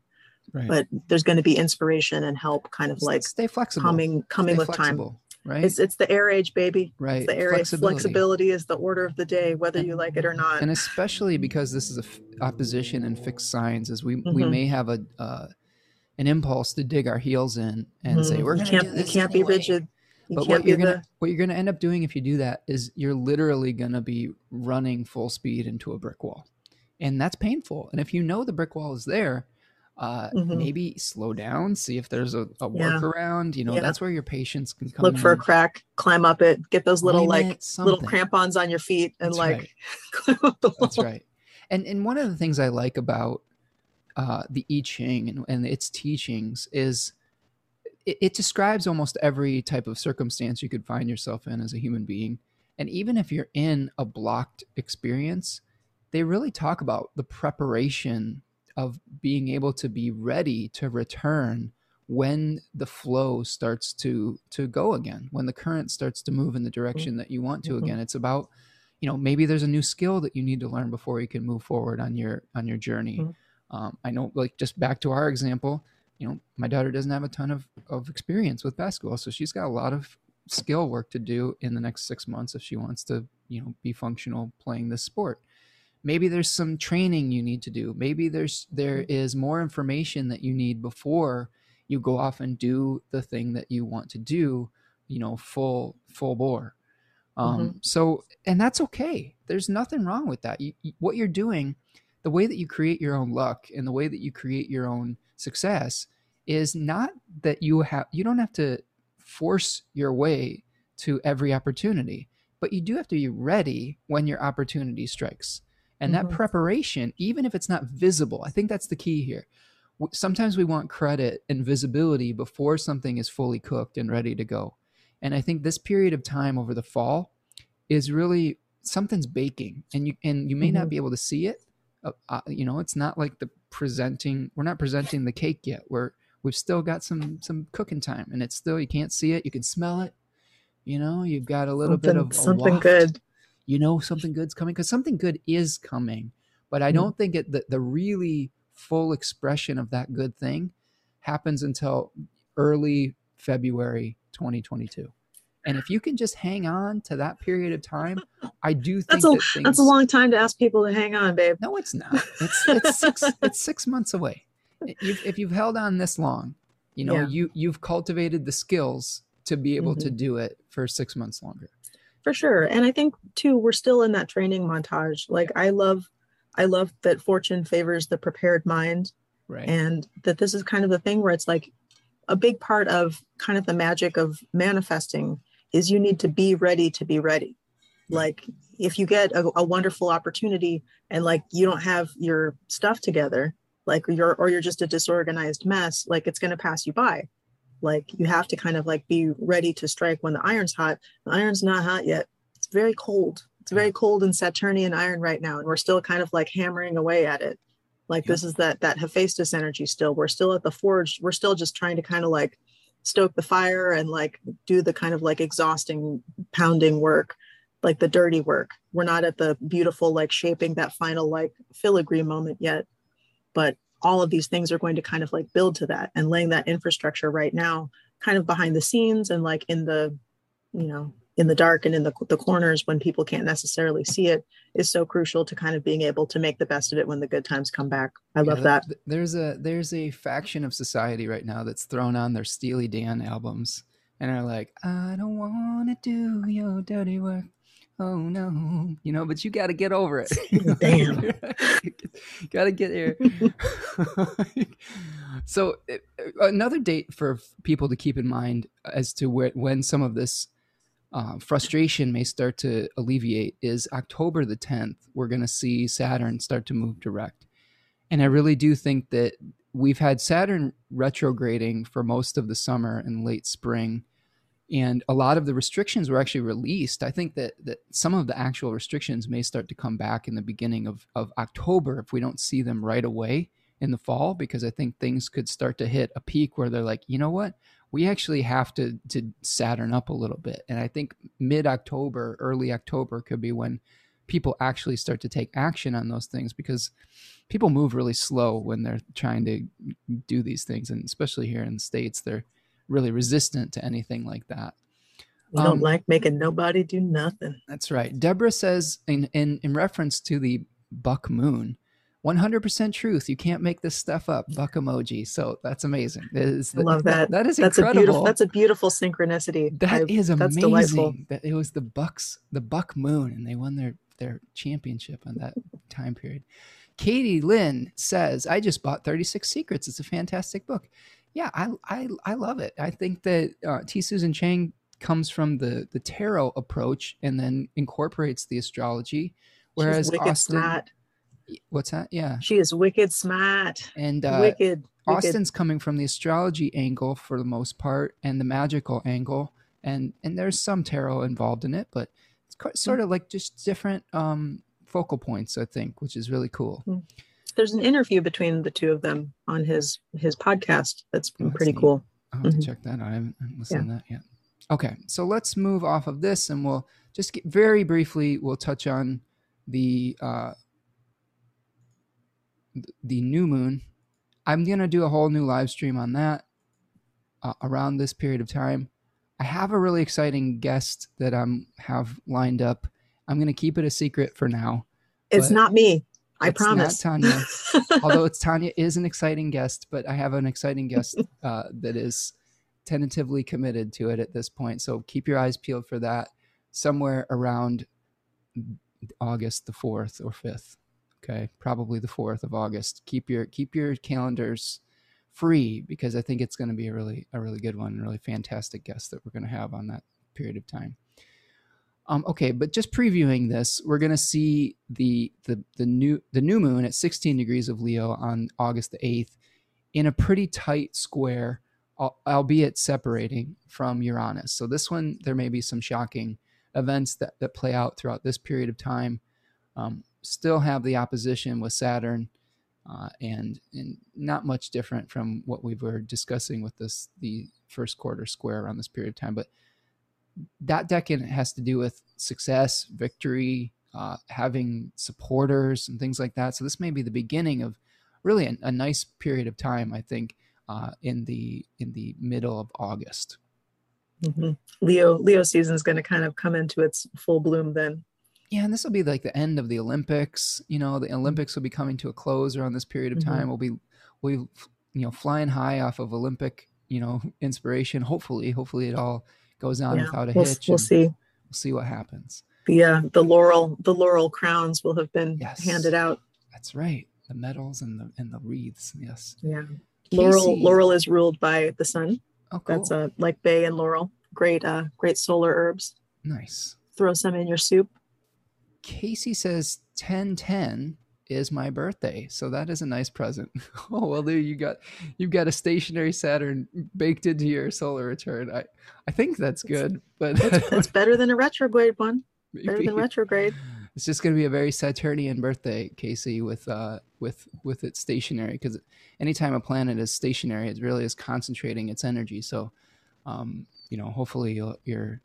right. but there's going to be inspiration and help kind of like stay flexible coming coming stay with flexible, time right it's it's the air age baby right it's the air flexibility. age flexibility is the order of the day whether you like it or not and especially because this is a f- opposition and fixed signs as we mm-hmm. we may have a uh, an impulse to dig our heels in and mm-hmm. say we're you can't you can't anyway. be rigid you but what you're gonna the... what you're gonna end up doing if you do that is you're literally gonna be running full speed into a brick wall and that's painful and if you know the brick wall is there uh, mm-hmm. maybe slow down, see if there's a, a yeah. workaround. You know, yeah. that's where your patience can come. Look in. for a crack, climb up it, get those little like little crampons on your feet, and that's like right. climb up the wall. That's right. And and one of the things I like about uh, the I Ching and, and its teachings is it, it describes almost every type of circumstance you could find yourself in as a human being. And even if you're in a blocked experience, they really talk about the preparation of being able to be ready to return when the flow starts to to go again when the current starts to move in the direction that you want to mm-hmm. again it's about you know maybe there's a new skill that you need to learn before you can move forward on your on your journey mm-hmm. um, i know like just back to our example you know my daughter doesn't have a ton of, of experience with basketball so she's got a lot of skill work to do in the next six months if she wants to you know be functional playing this sport maybe there's some training you need to do. Maybe there's there mm-hmm. more information that you need before you go off and do the thing that you want to do you know full full bore. Um, mm-hmm. so and that's okay. There's nothing wrong with that. You, you, what you're doing the way that you create your own luck and the way that you create your own success is not that you have you don't have to force your way to every opportunity but you do have to be ready when your opportunity strikes and mm-hmm. that preparation, even if it's not visible, I think that's the key here. Sometimes we want credit and visibility before something is fully cooked and ready to go. And I think this period of time over the fall is really something's baking and you and you may mm-hmm. not be able to see it. Uh, uh, you know, it's not like the presenting we're not presenting the cake yet. We're we've still got some some cooking time and it's still you can't see it, you can smell it. You know, you've got a little something, bit of something good you know something good's coming because something good is coming but i mm. don't think it the, the really full expression of that good thing happens until early february 2022 and if you can just hang on to that period of time i do think that's a, that things, that's a long time to ask people to hang on babe no it's not it's it's six it's six months away if, if you've held on this long you know yeah. you you've cultivated the skills to be able mm-hmm. to do it for six months longer for sure. And i think too we're still in that training montage. Like i love i love that fortune favors the prepared mind right. and that this is kind of the thing where it's like a big part of kind of the magic of manifesting is you need to be ready to be ready. Like if you get a, a wonderful opportunity and like you don't have your stuff together like you're or you're just a disorganized mess like it's going to pass you by like you have to kind of like be ready to strike when the iron's hot. The iron's not hot yet. It's very cold. It's very cold in Saturnian iron right now, and we're still kind of like hammering away at it. Like this is that that Hephaestus energy still. We're still at the forge. We're still just trying to kind of like stoke the fire and like do the kind of like exhausting pounding work like the dirty work we're not at the beautiful like shaping that final like filigree moment yet but all of these things are going to kind of like build to that and laying that infrastructure right now kind of behind the scenes and like in the you know in the dark and in the, the corners when people can't necessarily see it is so crucial to kind of being able to make the best of it when the good times come back. I love yeah, that. there's a there's a faction of society right now that's thrown on their steely dan albums and are like i don't want to do your dirty work oh no, you know, but you got to get over it. Damn. got to get here. so, uh, another date for people to keep in mind as to where, when some of this uh, frustration may start to alleviate is October the 10th. We're going to see Saturn start to move direct. And I really do think that we've had Saturn retrograding for most of the summer and late spring and a lot of the restrictions were actually released. I think that, that some of the actual restrictions may start to come back in the beginning of, of October if we don't see them right away in the fall, because I think things could start to hit a peak where they're like, you know what, we actually have to to Saturn up a little bit. And I think mid October, early October could be when people actually start to take action on those things because people move really slow when they're trying to do these things, and especially here in the states, they're really resistant to anything like that. We don't um, like making nobody do nothing. That's right. Deborah says in, in, in reference to the buck moon, 100% truth. You can't make this stuff up. Buck emoji. So that's amazing. I love that. That is that's incredible. A beautiful, that's a beautiful synchronicity. That I, is amazing. delightful. That it was the Bucks, the Buck Moon, and they won their their championship on that time period. Katie Lynn says, I just bought 36 Secrets. It's a fantastic book. Yeah, I, I, I love it. I think that uh, T. Susan Chang comes from the, the tarot approach and then incorporates the astrology. Whereas Austin, smart. what's that? Yeah. She is wicked smart. And uh, wicked, Austin's coming from the astrology angle for the most part and the magical angle. And, and there's some tarot involved in it, but it's sort of like just different um, focal points, I think, which is really cool. Hmm. There's an interview between the two of them on his his podcast. That's oh, pretty neat. cool. I'll have mm-hmm. to check that out. I haven't listened yeah. to that yet. Okay, so let's move off of this, and we'll just get very briefly. We'll touch on the uh, the new moon. I'm gonna do a whole new live stream on that uh, around this period of time. I have a really exciting guest that I'm have lined up. I'm going to keep it a secret for now. It's not me. I promise. Not Tanya. Although it's Tanya is an exciting guest, but I have an exciting guest uh, that is tentatively committed to it at this point. So keep your eyes peeled for that somewhere around August the 4th or 5th. Okay, probably the 4th of August. Keep your keep your calendars free because I think it's going to be a really a really good one, a really fantastic guest that we're going to have on that period of time. Um, okay, but just previewing this, we're going to see the the the new the new moon at 16 degrees of Leo on August the 8th in a pretty tight square, albeit separating from Uranus. So this one, there may be some shocking events that, that play out throughout this period of time. Um, still have the opposition with Saturn uh, and and not much different from what we were discussing with this the first quarter square around this period of time. But that decade has to do with success, victory, uh, having supporters, and things like that. So this may be the beginning of really a, a nice period of time. I think uh, in the in the middle of August. Mm-hmm. Leo Leo season is going to kind of come into its full bloom then. Yeah, and this will be like the end of the Olympics. You know, the Olympics will be coming to a close around this period of mm-hmm. time. Mm-hmm. We'll be we will you know flying high off of Olympic you know inspiration. Hopefully, hopefully it all goes on yeah, without a we'll, hitch. We'll see. We'll see what happens. The uh, the laurel the laurel crowns will have been yes. handed out. That's right. The medals and the and the wreaths. Yes. Yeah. Casey. Laurel Laurel is ruled by the sun. Oh, cool. That's uh, like bay and laurel. Great uh great solar herbs. Nice. Throw some in your soup. Casey says 1010 is my birthday. So that is a nice present. oh well there you got you've got a stationary Saturn baked into your solar return. I I think that's good, but it's, better than a retrograde one. Maybe. Better than retrograde. It's just going to be a very Saturnian birthday, Casey, with uh with with it stationary because anytime a planet is stationary, it really is concentrating its energy. So, um, you know, hopefully you'll, you're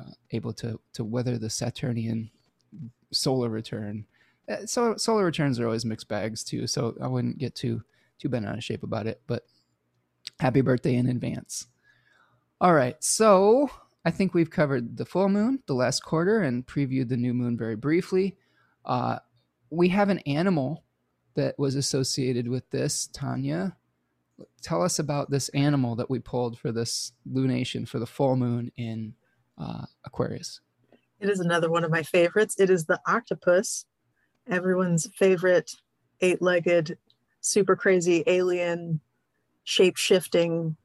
uh, able to to weather the Saturnian solar return. Uh, so solar returns are always mixed bags too, so I wouldn't get too too bent out of shape about it. But happy birthday in advance. All right, so I think we've covered the full moon, the last quarter, and previewed the new moon very briefly. Uh, we have an animal that was associated with this, Tanya. Tell us about this animal that we pulled for this lunation for the full moon in uh, Aquarius. It is another one of my favorites. It is the octopus, everyone's favorite eight legged, super crazy alien, shape shifting,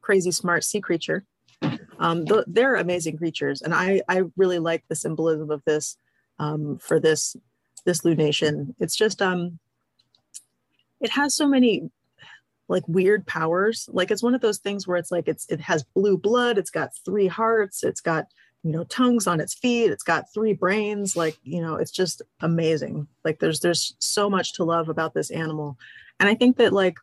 crazy smart sea creature. Um, th- they're amazing creatures, and I, I really like the symbolism of this um, for this this lunation. It's just um, it has so many like weird powers. Like it's one of those things where it's like it's it has blue blood. It's got three hearts. It's got you know tongues on its feet it's got three brains like you know it's just amazing. Like there's there's so much to love about this animal. And i think that like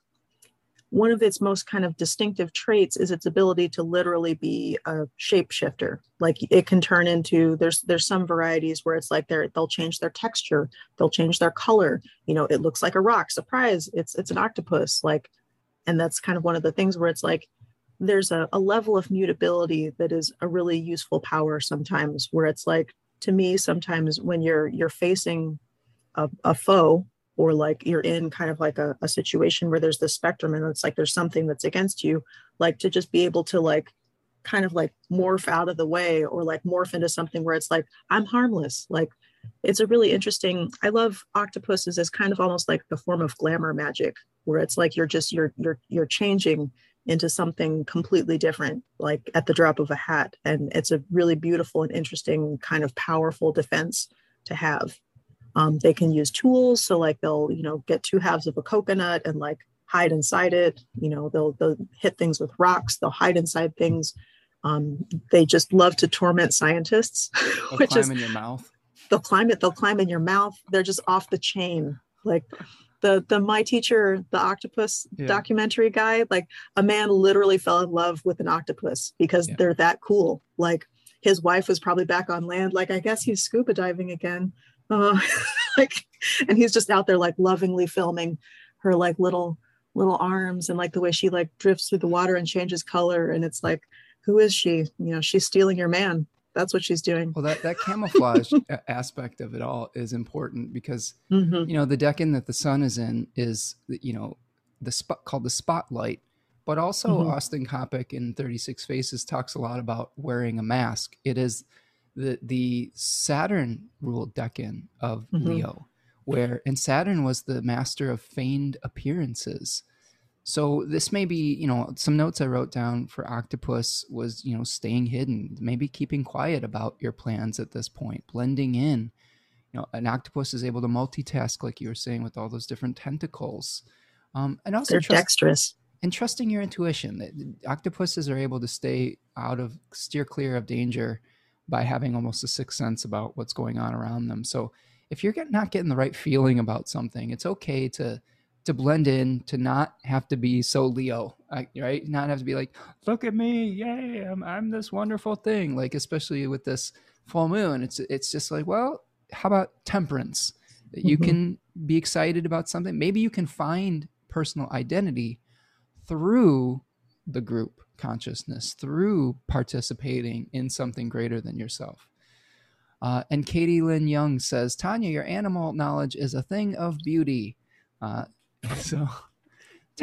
one of its most kind of distinctive traits is its ability to literally be a shapeshifter. Like it can turn into there's there's some varieties where it's like they're they'll change their texture they'll change their color. You know it looks like a rock surprise it's it's an octopus. Like and that's kind of one of the things where it's like there's a, a level of mutability that is a really useful power sometimes where it's like to me sometimes when you're you're facing a, a foe or like you're in kind of like a, a situation where there's this spectrum and it's like there's something that's against you like to just be able to like kind of like morph out of the way or like morph into something where it's like i'm harmless. Like it's a really interesting i love octopuses as kind of almost like the form of glamour magic where it's like you're just you're you're you're changing into something completely different like at the drop of a hat. And it's a really beautiful and interesting kind of powerful defense to have. Um, they can use tools. So like they'll you know get two halves of a coconut and like hide inside it. You know they'll they'll hit things with rocks. They'll hide inside things. Um, they just love to torment scientists they'll which is in your mouth. they'll climb it. They'll climb in your mouth. They're just off the chain. Like the the my teacher the octopus yeah. documentary guy like a man literally fell in love with an octopus because yeah. they're that cool. Like his wife was probably back on land. Like i guess he's scuba diving again. Uh, like and he's just out there like lovingly filming her like little little arms and like the way she like drifts through the water and changes color. And it's like who is she? You know she's stealing your man that's what she's doing. Well, that that camouflage aspect of it all is important because mm-hmm. you know the decan that the sun is in is you know the spot called the spotlight, but also mm-hmm. Austin Coppock in Thirty Six Faces talks a lot about wearing a mask. It is the the Saturn ruled decan of mm-hmm. Leo, where and Saturn was the master of feigned appearances. So this may be, you know, some notes I wrote down for Octopus was, you know, staying hidden, maybe keeping quiet about your plans at this point, blending in. You know, an octopus is able to multitask, like you were saying, with all those different tentacles, um, and also they're trust, dexterous and trusting your intuition. Octopuses are able to stay out of, steer clear of danger by having almost a sixth sense about what's going on around them. So if you're not getting the right feeling about something, it's okay to to blend in, to not have to be so Leo, right? Not have to be like, look at me, yay, I'm, I'm this wonderful thing. Like, especially with this full moon, it's it's just like, well, how about temperance? You mm-hmm. can be excited about something. Maybe you can find personal identity through the group consciousness, through participating in something greater than yourself. Uh, and Katie Lynn Young says, Tanya, your animal knowledge is a thing of beauty. Uh, So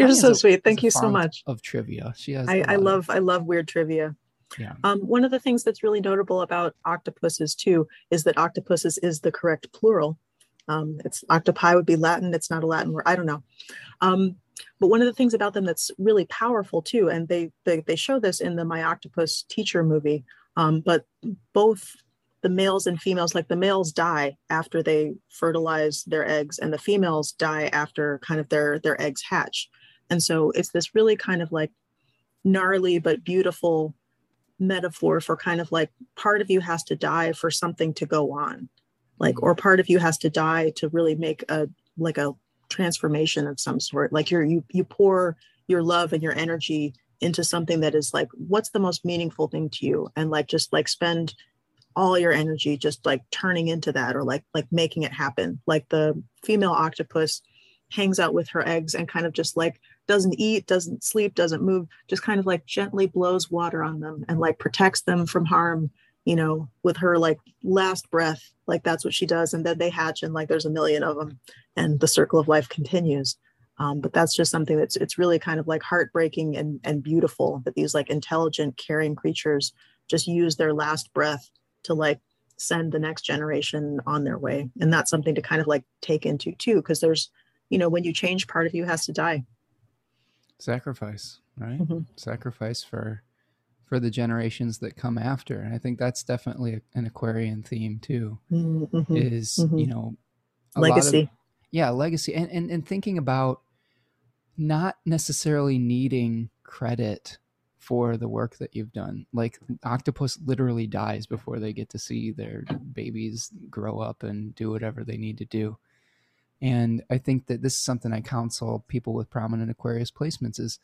you're so a, sweet. Thank you so much. Of trivia, she has. I, I love of... I love weird trivia. Yeah. Um, one of the things that's really notable about octopuses too is that octopuses is the correct plural. Um, it's octopi would be Latin. It's not a Latin word. I don't know. Um, but one of the things about them that's really powerful too, and they they, they show this in the My Octopus Teacher movie. Um, but both the males and females like the males die after they fertilize their eggs and the females die after kind of their their eggs hatch. And so it's this really kind of like gnarly but beautiful metaphor for kind of like part of you has to die for something to go on. Like mm-hmm. or part of you has to die to really make a like a transformation of some sort. Like you're you you pour your love and your energy into something that is like what's the most meaningful thing to you? And like just like spend all your energy just like turning into that or like like making it happen. Like the female octopus hangs out with her eggs and kind of just like doesn't eat doesn't sleep doesn't move just kind of like gently blows water on them and like protects them from harm you know with her like last breath. Like that's what she does and then they hatch and like there's a million of them and the circle of life continues. Um, but that's just something that's it's really kind of like heartbreaking and and beautiful that these like intelligent caring creatures just use their last breath to like send the next generation on their way and that's something to kind of like take into too because there's you know when you change part of you has to die sacrifice right mm-hmm. sacrifice for for the generations that come after and i think that's definitely an aquarian theme too mm-hmm. is mm-hmm. you know legacy of, yeah legacy and, and and thinking about not necessarily needing credit for the work that you've done. Like octopus literally dies before they get to see their babies grow up and do whatever they need to do. And I think that this is something I counsel people with prominent Aquarius placements is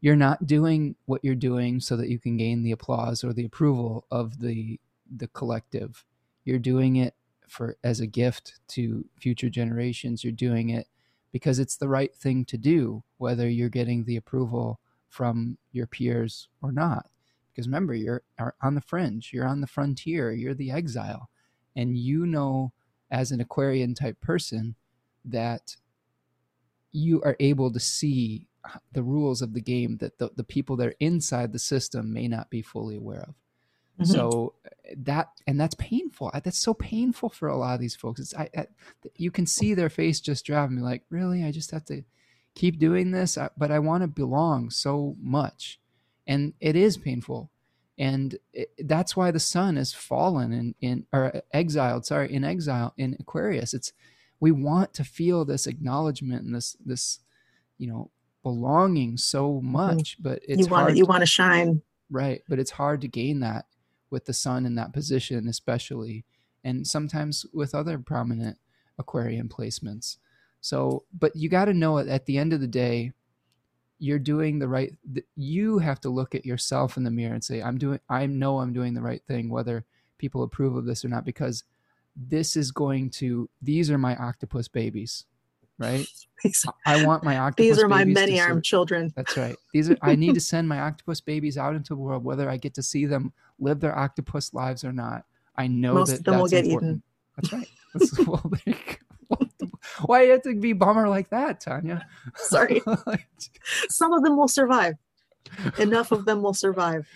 you're not doing what you're doing so that you can gain the applause or the approval of the the collective. You're doing it for as a gift to future generations. You're doing it because it's the right thing to do, whether you're getting the approval from your peers or not. Because remember, you're on the fringe, you're on the frontier, you're the exile. And you know, as an Aquarian type person, that you are able to see the rules of the game that the, the people that are inside the system may not be fully aware of. Mm-hmm. So that and that's painful. That's so painful for a lot of these folks. It's I, I you can see their face just driving me like, really? I just have to keep doing this, but I want to belong so much, and it is painful, and it, that's why the sun is fallen in in or exiled. Sorry, in exile in Aquarius. It's we want to feel this acknowledgement and this this you know belonging so mm-hmm. much, but it's you want hard you want to shine right, but it's hard to gain that with the sun in that position, especially, and sometimes with other prominent Aquarian placements. So, but you got to know it at the end of the day, you're doing the right. You have to look at yourself in the mirror and say, "I'm doing. I know I'm doing the right thing, whether people approve of this or not, because this is going to. These are my octopus babies." right? I want my octopus. These are my many armed children. That's right. These are. I need to send my octopus babies out into the world, whether I get to see them live their octopus lives or not. I know Most that of them will get important. eaten. That's right. That's, well, why you have to be bummer like that, Tanya? Sorry. Some of them will survive. Enough of them will survive.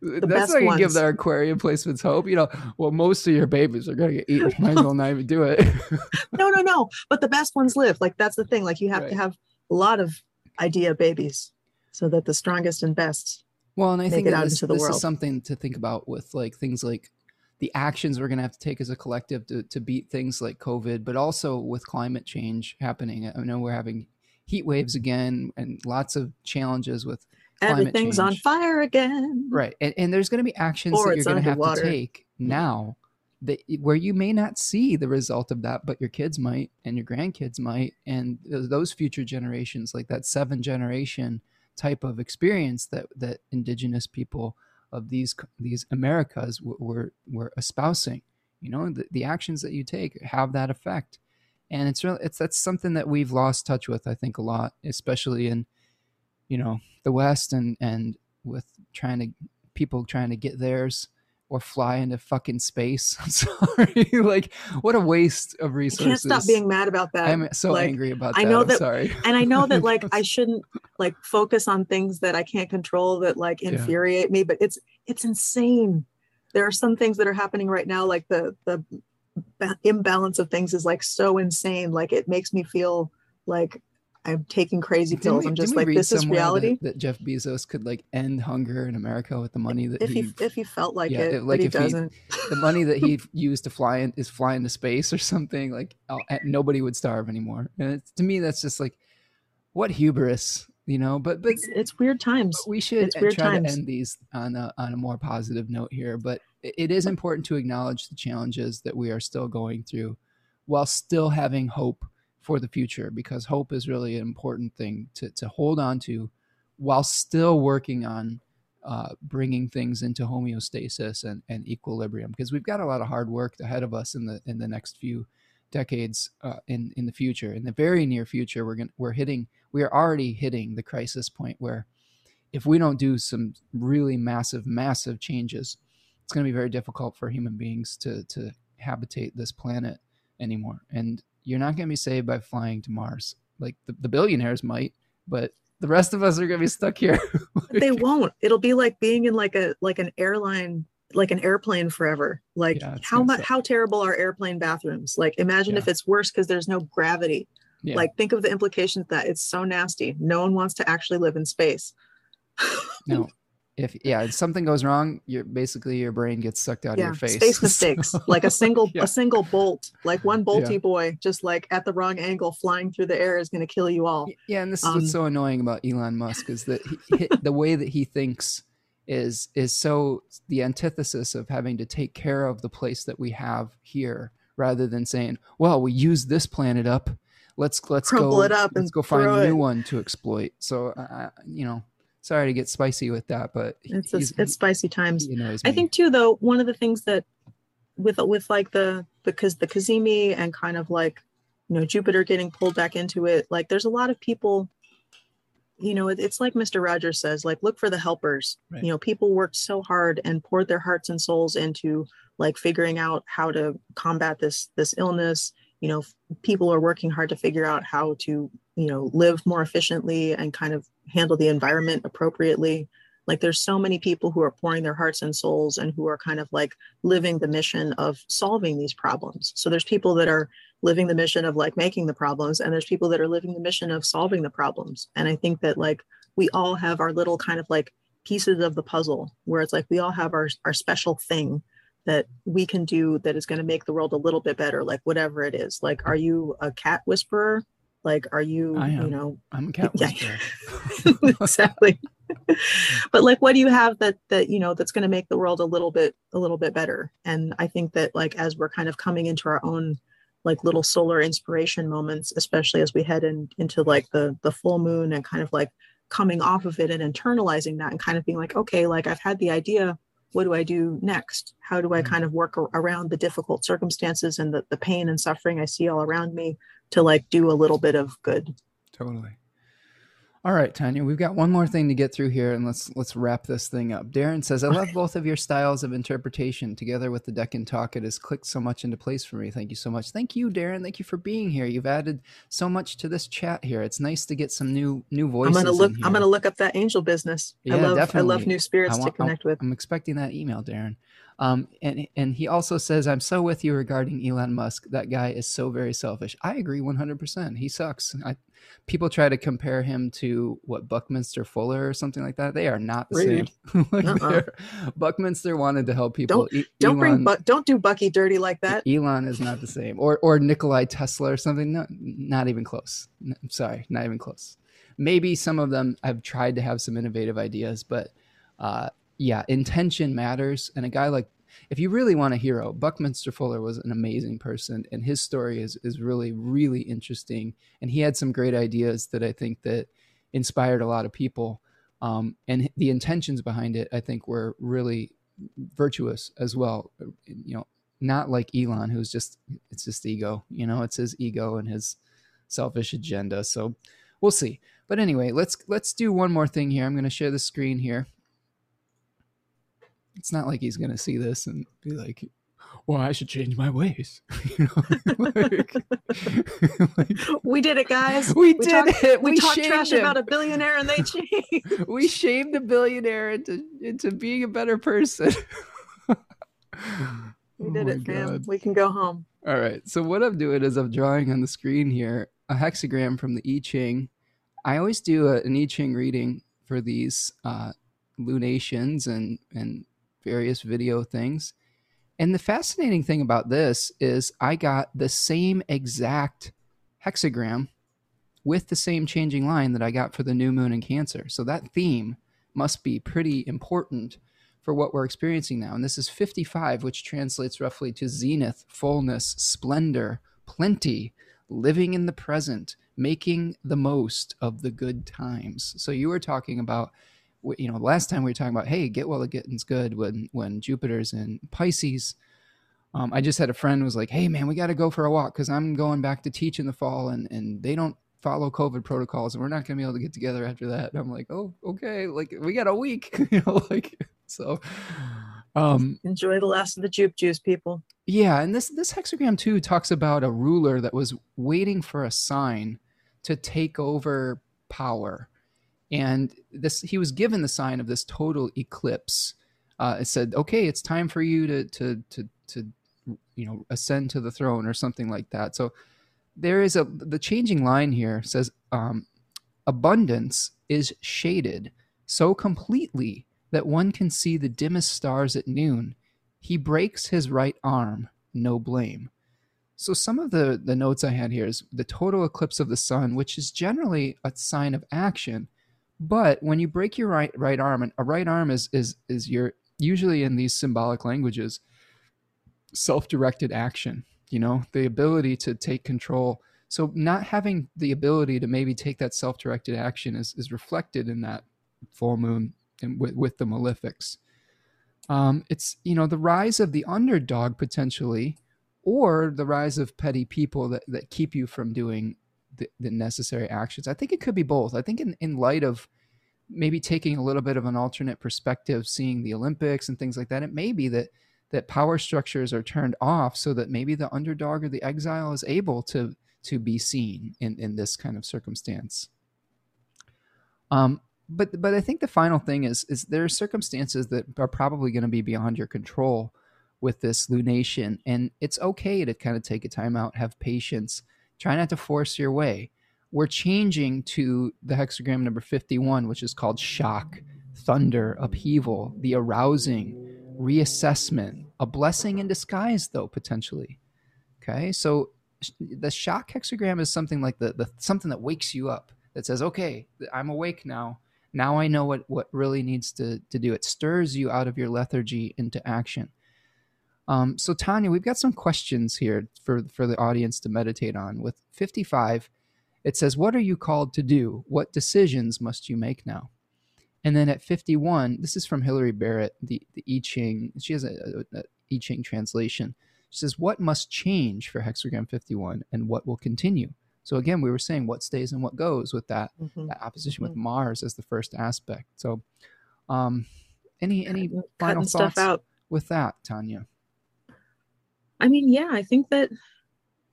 The That's like give their aquarium placements hope. You know, well, most of your babies are gonna get eaten. Might as well not even do it. no, no, no. But the best ones live. Like that's the thing. Like you have right. to have a lot of idea babies so that the strongest and best well, and I think this, this is something to think about with like things like the actions we're going to have to take as a collective to, to beat things like COVID, but also with climate change happening. I know we're having heat waves again and lots of challenges with everything's on fire again. Right. And, and there's going to be actions or that you're going to have to take now that where you may not see the result of that, but your kids might and your grandkids might. And those future generations, like that seven generation type of experience that, that indigenous people of these, these Americas were, were espousing, you know, the, the actions that you take have that effect. And it's really, it's, that's something that we've lost touch with, I think a lot, especially in, you know the West and and with trying to people trying to get theirs or fly into fucking space. I'm sorry. like what a waste of resources. can't stop being mad about that. I'm so like, angry about that. I know that. I'm sorry. and I know that like I shouldn't like focus on things that I can't control that like infuriate yeah. me, but it's it's insane. There are some things that are happening right now like the the imbalance of things is like so insane like it makes me feel like I'm taking crazy pills. We, I'm just like, this is reality. That, that, Jeff Bezos could like end hunger in America with the money that if he, he if he felt like yeah, it, like if he doesn't. He, the money that he used to fly in is fly into space or something. Like uh, eh, nobody would starve anymore. And to me, that's just like what hubris, you know. But but it's, it's weird times. We should try times. to end these on a on a more positive note here. But it is important to acknowledge the challenges that we are still going through, while still having hope for the future because hope is really an important thing to, to hold on to while still working on uh, bringing things into homeostasis and, and equilibrium because we've got a lot of hard work ahead of us in the in the next few decades uh, in in the future. In the very near future we're going we're hitting we are already hitting the crisis point where if we don't do some really massive massive changes it's going to be very difficult for human beings to to habitate this planet anymore. And you're not going to be saved by flying to Mars. Like the, the billionaires might, but the rest of us are going to be stuck here. they won't. It'll be like being in like a like an airline like an airplane forever. Like yeah, how much how terrible are airplane bathrooms? Like imagine yeah. if it's worse because there's no gravity. Yeah. Like think of the implications that it's so nasty. No one wants to actually live in space. no, if yeah if something goes wrong you're basically your brain gets sucked out yeah, of your face. space mistakes. So, like a single yeah. a single bolt like one bolty yeah. boy just like at the wrong angle flying through the air is going to kill you all. Yeah and this is um, what's so annoying about elon musk is that he, the way that he thinks is is so the antithesis of having to take care of the place that we have here rather than saying well we use this planet up. Let's let's Crumple go it up let's go find a new one to exploit. So uh, you know sorry to get spicy with that, but it's a, it's spicy times. I think too, though, one of the things that with with like the because the Cazimi and kind of like you know Jupiter getting pulled back into it, like there's a lot of people. You know, it's like Mr. Rogers says, like look for the helpers. Right. You know, people worked so hard and poured their hearts and souls into like figuring out how to combat this this illness you know people are working hard to figure out how to you know live more efficiently and kind of handle the environment appropriately. Like there's so many people who are pouring their hearts and souls and who are kind of like living the mission of solving these problems. So there's people that are living the mission of like making the problems and there's people that are living the mission of solving the problems. And i think that like we all have our little kind of like pieces of the puzzle where it's like we all have our our special thing that we can do that is going to make the world a little bit better like whatever it is. Like are you a cat whisperer? Like are you you know i'm a cat whisperer. Yeah. exactly. But like what do you have that that you know that's going to make the world a little bit a little bit better? And i think that like as we're kind of coming into our own like little solar inspiration moments especially as we head in, into like the the full moon and kind of like coming off of it and internalizing that and kind of being like okay like i've had the idea what do i do next? How do i mm. kind of work around the difficult circumstances and the, the pain and suffering i see all around me to like do a little bit of good? Totally all right, Tanja, we've got one more thing to get through here, and let's let's wrap this thing up. Darren says, "I love both of your styles of interpretation. Together with the deck and talk, it has clicked so much into place for me. Thank you so much. Thank you, Darren. Thank you for being here. You've added so much to this chat here. It's nice to get some new new voices. I'm gonna look. I'm gonna look up that angel business. Yeah, I love, definitely. I love new spirits want, to connect with. I'm expecting that email, Darren. Um, and and he also says, "I'm so with you regarding Elon Musk. That guy is so very selfish. I agree 100. percent He sucks. I, people try to compare him to what Buckminster Fuller or something like that. They are not the Rude. same. like uh-uh. Buckminster wanted to help people. Don't, e- don't bring Bu- don't do Bucky dirty like that. Elon is not the same. Or or Nikolai Tesla or something. No, not even close. No, sorry, not even close. Maybe some of them have tried to have some innovative ideas, but uh, yeah, intention matters. And a guy like if you really want a hero, Buckminster Fuller was an amazing person, and his story is is really really interesting. And he had some great ideas that I think that inspired a lot of people. Um, and the intentions behind it, I think, were really virtuous as well. You know, not like Elon, who's just it's just ego. You know, it's his ego and his selfish agenda. So we'll see. But anyway, let's let's do one more thing here. I'm going to share the screen here it's not like he's gonna see this and be like, "Well, I should change my ways." you know, like, like, we did it, guys. We, we did talk, it. We, we talked trash him. about a billionaire, and they changed. we shamed a billionaire into into being a better person. we did oh it, fam. We can go home. All right. So what I'm doing is I'm drawing on the screen here a hexagram from the I Ching. I always do a, an I Ching reading for these uh, lunations and and various video things. And the fascinating thing about this is I got the same exact hexagram with the same changing line that I got for the new moon and Cancer. So that theme must be pretty important for what we're experiencing now. And this is 55, which translates roughly to zenith, fullness, splendor, plenty, living in the present, making the most of the good times. So you were talking about you know, last time we were talking about, hey, get while the getting's good when when Jupiter's in Pisces. Um, I just had a friend was like, hey man, we got to go for a walk because I'm going back to teach in the fall, and and they don't follow COVID protocols, and we're not going to be able to get together after that. And I'm like, oh, okay, like we got a week, you know, like so. Um, Enjoy the last of the jupe juice, people. Yeah, and this this hexagram too talks about a ruler that was waiting for a sign to take over power and this he was given the sign of this total eclipse. Uh, it said, "Okay, it's time for you to to to to you know ascend to the throne or something like that." So there is a the changing line here says um, abundance is shaded so completely that one can see the dimmest stars at noon. He breaks his right arm, no blame. So some of the the notes I had here is the total eclipse of the sun, which is generally a sign of action but when you break your right right arm, and a right arm is is is your usually in these symbolic languages, self-directed action. You know, the ability to take control. So not having the ability to maybe take that self-directed action is is reflected in that full moon and with, with the malefics. Um, it's you know the rise of the underdog potentially, or the rise of petty people that that keep you from doing the, the necessary actions. I think it could be both. I think in, in light of maybe taking a little bit of an alternate perspective, seeing the Olympics and things like that, it may be that that power structures are turned off so that maybe the underdog or the exile is able to to be seen in, in this kind of circumstance. Um, but but I think the final thing is is there are circumstances that are probably going to be beyond your control with this lunation, and it's okay to kind of take a time out, have patience, try not to force your way. We're changing to the hexagram number 51, which is called shock, thunder, upheaval, the arousing, reassessment, a blessing in disguise, though potentially. Okay, so the shock hexagram is something like the, the something that wakes you up that says, "Okay, I'm awake now. Now I know what what really needs to to do." It stirs you out of your lethargy into action. Um, so Tanja, we've got some questions here for for the audience to meditate on. With 55, it says, "What are you called to do? What decisions must you make now?" And then at 51, this is from Hilary Barrett, the, the I Ching. She has a, a, a I Ching translation. She says, What must change for hexagram 51 and what will continue? So again, we were saying what stays and what goes with that, mm-hmm. that opposition mm-hmm. with Mars as the first aspect. So, um, any any final thoughts with that, Tanja? I mean, yeah, I think that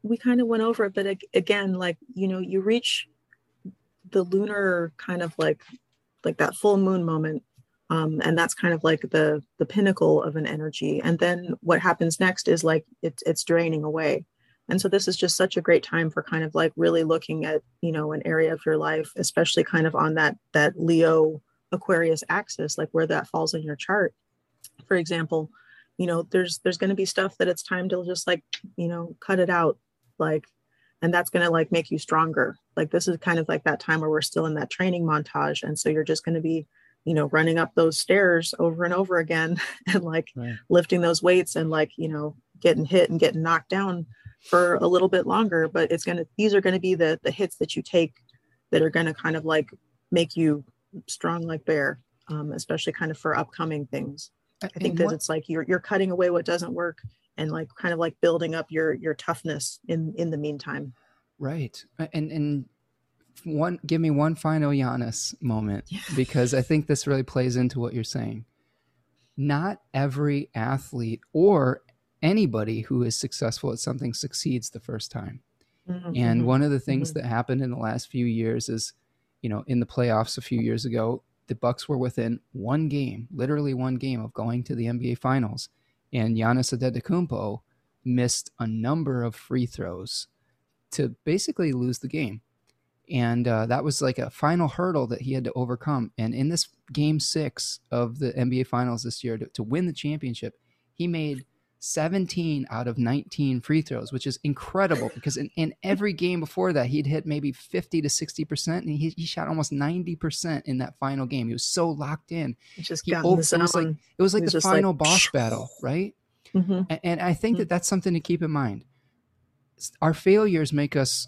we kind of went over it, but again, like you know, you reach the lunar kind of like like that full moon moment um, and that's kind of like the the pinnacle of an energy. And then what happens next is like it's it's draining away. And so this is just such a great time for kind of like really looking at you know an area of your life especially kind of on that that leo aquarius axis like where that falls in your chart. For example you know there's there's going to be stuff that it's time to just like you know cut it out like and that's going to like make you stronger like this is kind of like that time where we're still in that training montage and so you're just going to be you know running up those stairs over and over again and like right. lifting those weights and like you know getting hit and getting knocked down for a little bit longer but it's going to these are going to be the the hits that you take that are going to kind of like make you strong like bear um, especially kind of for upcoming things i think that it's like you're you're cutting away what doesn't work and like kind of like building up your your toughness in in the meantime right and and one give me one final Giannis moment because I think this really plays into what you're saying. Not every athlete or anybody who is successful at something succeeds the first time. Mm-hmm. And one of the things mm-hmm. that happened in the last few years is, you know, in the playoffs a few years ago, the Bucks were within one game, literally one game of going to the NBA finals and Giannis Antetokounmpo missed a number of free throws to basically lose the game. And uh, that was like a final hurdle that he had to overcome. And in this game six of the NBA Finals this year to, to win the championship, he made 17 out of 19 free throws, which is incredible because in, in every game before that, he'd hit maybe 50 to 60%, and he, he shot almost 90% in that final game. He was so locked in. just he over, it was like, it was like the final like, boss battle, right? Mm-hmm. And, and, I think mm-hmm. that that's something to keep in mind. Our failures make us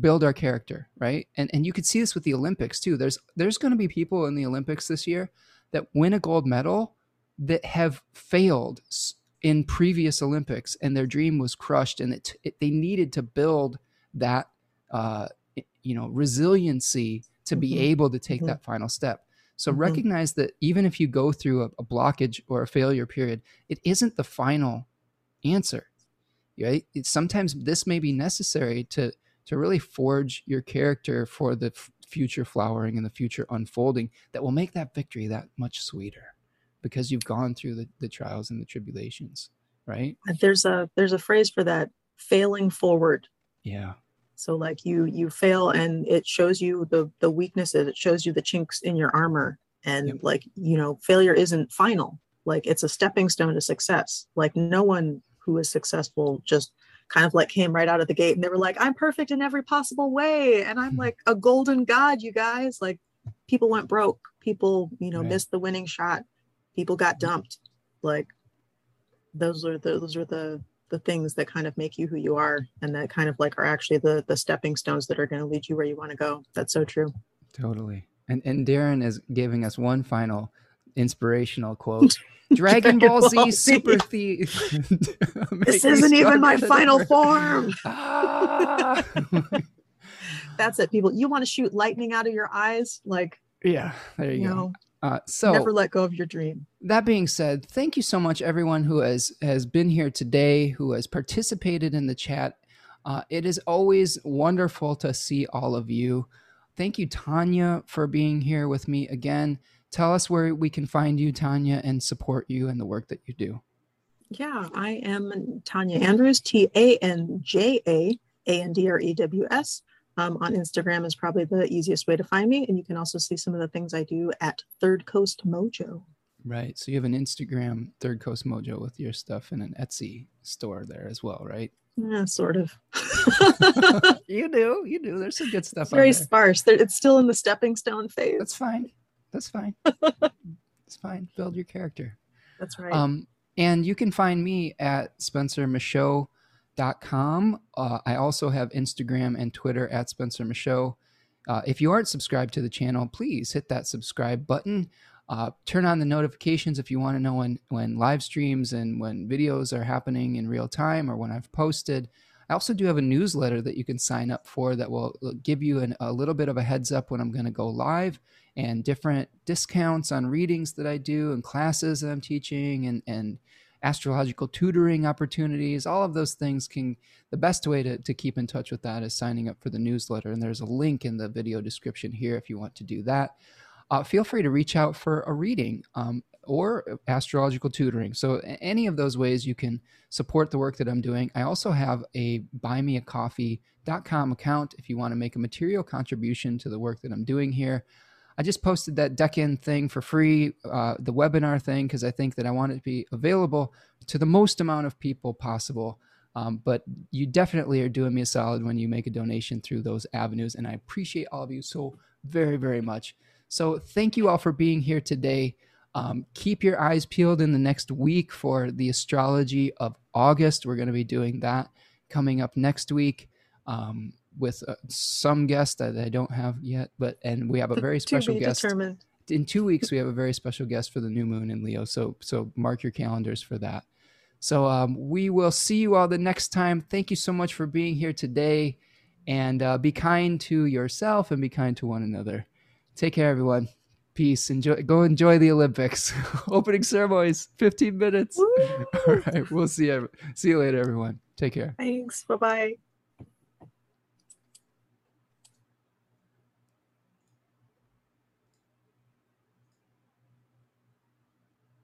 build our character, right? And and you could see this with the Olympics too. There's there's going to be people in the Olympics this year that win a gold medal that have failed in previous Olympics, and their dream was crushed, and it, it they needed to build that uh, you know resiliency to mm-hmm. be able to take mm-hmm. that final step. So mm-hmm. recognize that even if you go through a, a, blockage or a failure period, it isn't the final answer. Right? Sometimes this may be necessary to to really forge your character for the f- future flowering and the future unfolding that will make that victory that much sweeter because you've gone through the, the trials and the tribulations right? There's a there's a phrase for that failing forward. Yeah. So like you you fail and it shows you the the weaknesses. It shows you the chinks in your armor. And yep. like you know failure isn't final. Like it's a stepping stone to success. Like no one who is successful just kind of like came right out of the gate and they were like i'm perfect in every possible way. And i'm hmm. like a golden god you guys. Like people went broke. People you know right. missed the winning shot people got dumped. Like those are the, those are the the things that kind of make you who you are and that kind of like are actually the the stepping stones that are going to lead you where you want to go. That's so true. Totally. And and darren is giving us one final inspirational quote. Dragon, dragon ball, z, ball z. Super thief. This isn't even my final form. Ah. that's it people. You want to shoot lightning out of your eyes? Like yeah there you, you go. know, uh, so never let go of your dream. That being said, thank you so much, everyone who has has been here today, who has participated in the chat. Uh, it is always wonderful to see all of you. thank you, Tanja, for being here with me again. Tell us where we can find you, Tanja, and support you and the work that you do. Yeah, I am Tanja Andrews, T A N J A A N D R E W S. Um, on Instagram is probably the easiest way to find me. And you can also see some of the things I do at Third Coast Mojo. Right. So you have an Instagram, Third Coast Mojo, with your stuff and an Etsy store there as well, right? Yeah, sort of. you do. You do. There's some good stuff. It's very sparse. It's still in the stepping stone phase. That's fine. That's fine. it's fine. Build your character. That's right. Um, and you can find me at spencermichaud.com. Uh, I also have Instagram and Twitter at Spencer Michaud. Uh, if you aren't subscribed to the channel, please hit that subscribe button. Uh, turn on the notifications if you want to know when, when live streams and when videos are happening in real time or when I've posted. I also do have a newsletter that you can sign up for that will give you an, a little bit of a heads up when I'm going to go live and different discounts on readings that I do and classes that I'm teaching and, and astrological tutoring opportunities. All of those things can, the best way to, to keep in touch with that is signing up for the newsletter. And there's a link in the video description here if you want to do that uh, feel free to reach out for a reading um, or astrological tutoring. So, any of those ways you can support the work that I'm doing. I also have a buymeacoffee.com account if you want to make a material contribution to the work that I'm doing here. I just posted that Decan thing for free, uh, the webinar thing, because I think that I want it to be available to the most amount of people possible. Um, but you definitely are doing me a solid when you make a donation through those avenues. And I appreciate all of you so very, very much. So thank you all for being here today. Um, keep your eyes peeled in the next week for the astrology of August. We're going to be doing that coming up next week um, with uh, some guest that I don't have yet, but and we have a very special guest. Determined. In two weeks, we have a very special guest for the new moon in Leo. So so mark your calendars for that. So um, we will see you all the next time. Thank you so much for being here today, and uh, be kind to yourself and be kind to one another. Take care, everyone. Peace. Enjoy. Go enjoy the Olympics. Opening ceremonies. Fifteen minutes. Woo! All right. We'll see you. See you later, everyone. Take care. Thanks. Bye bye.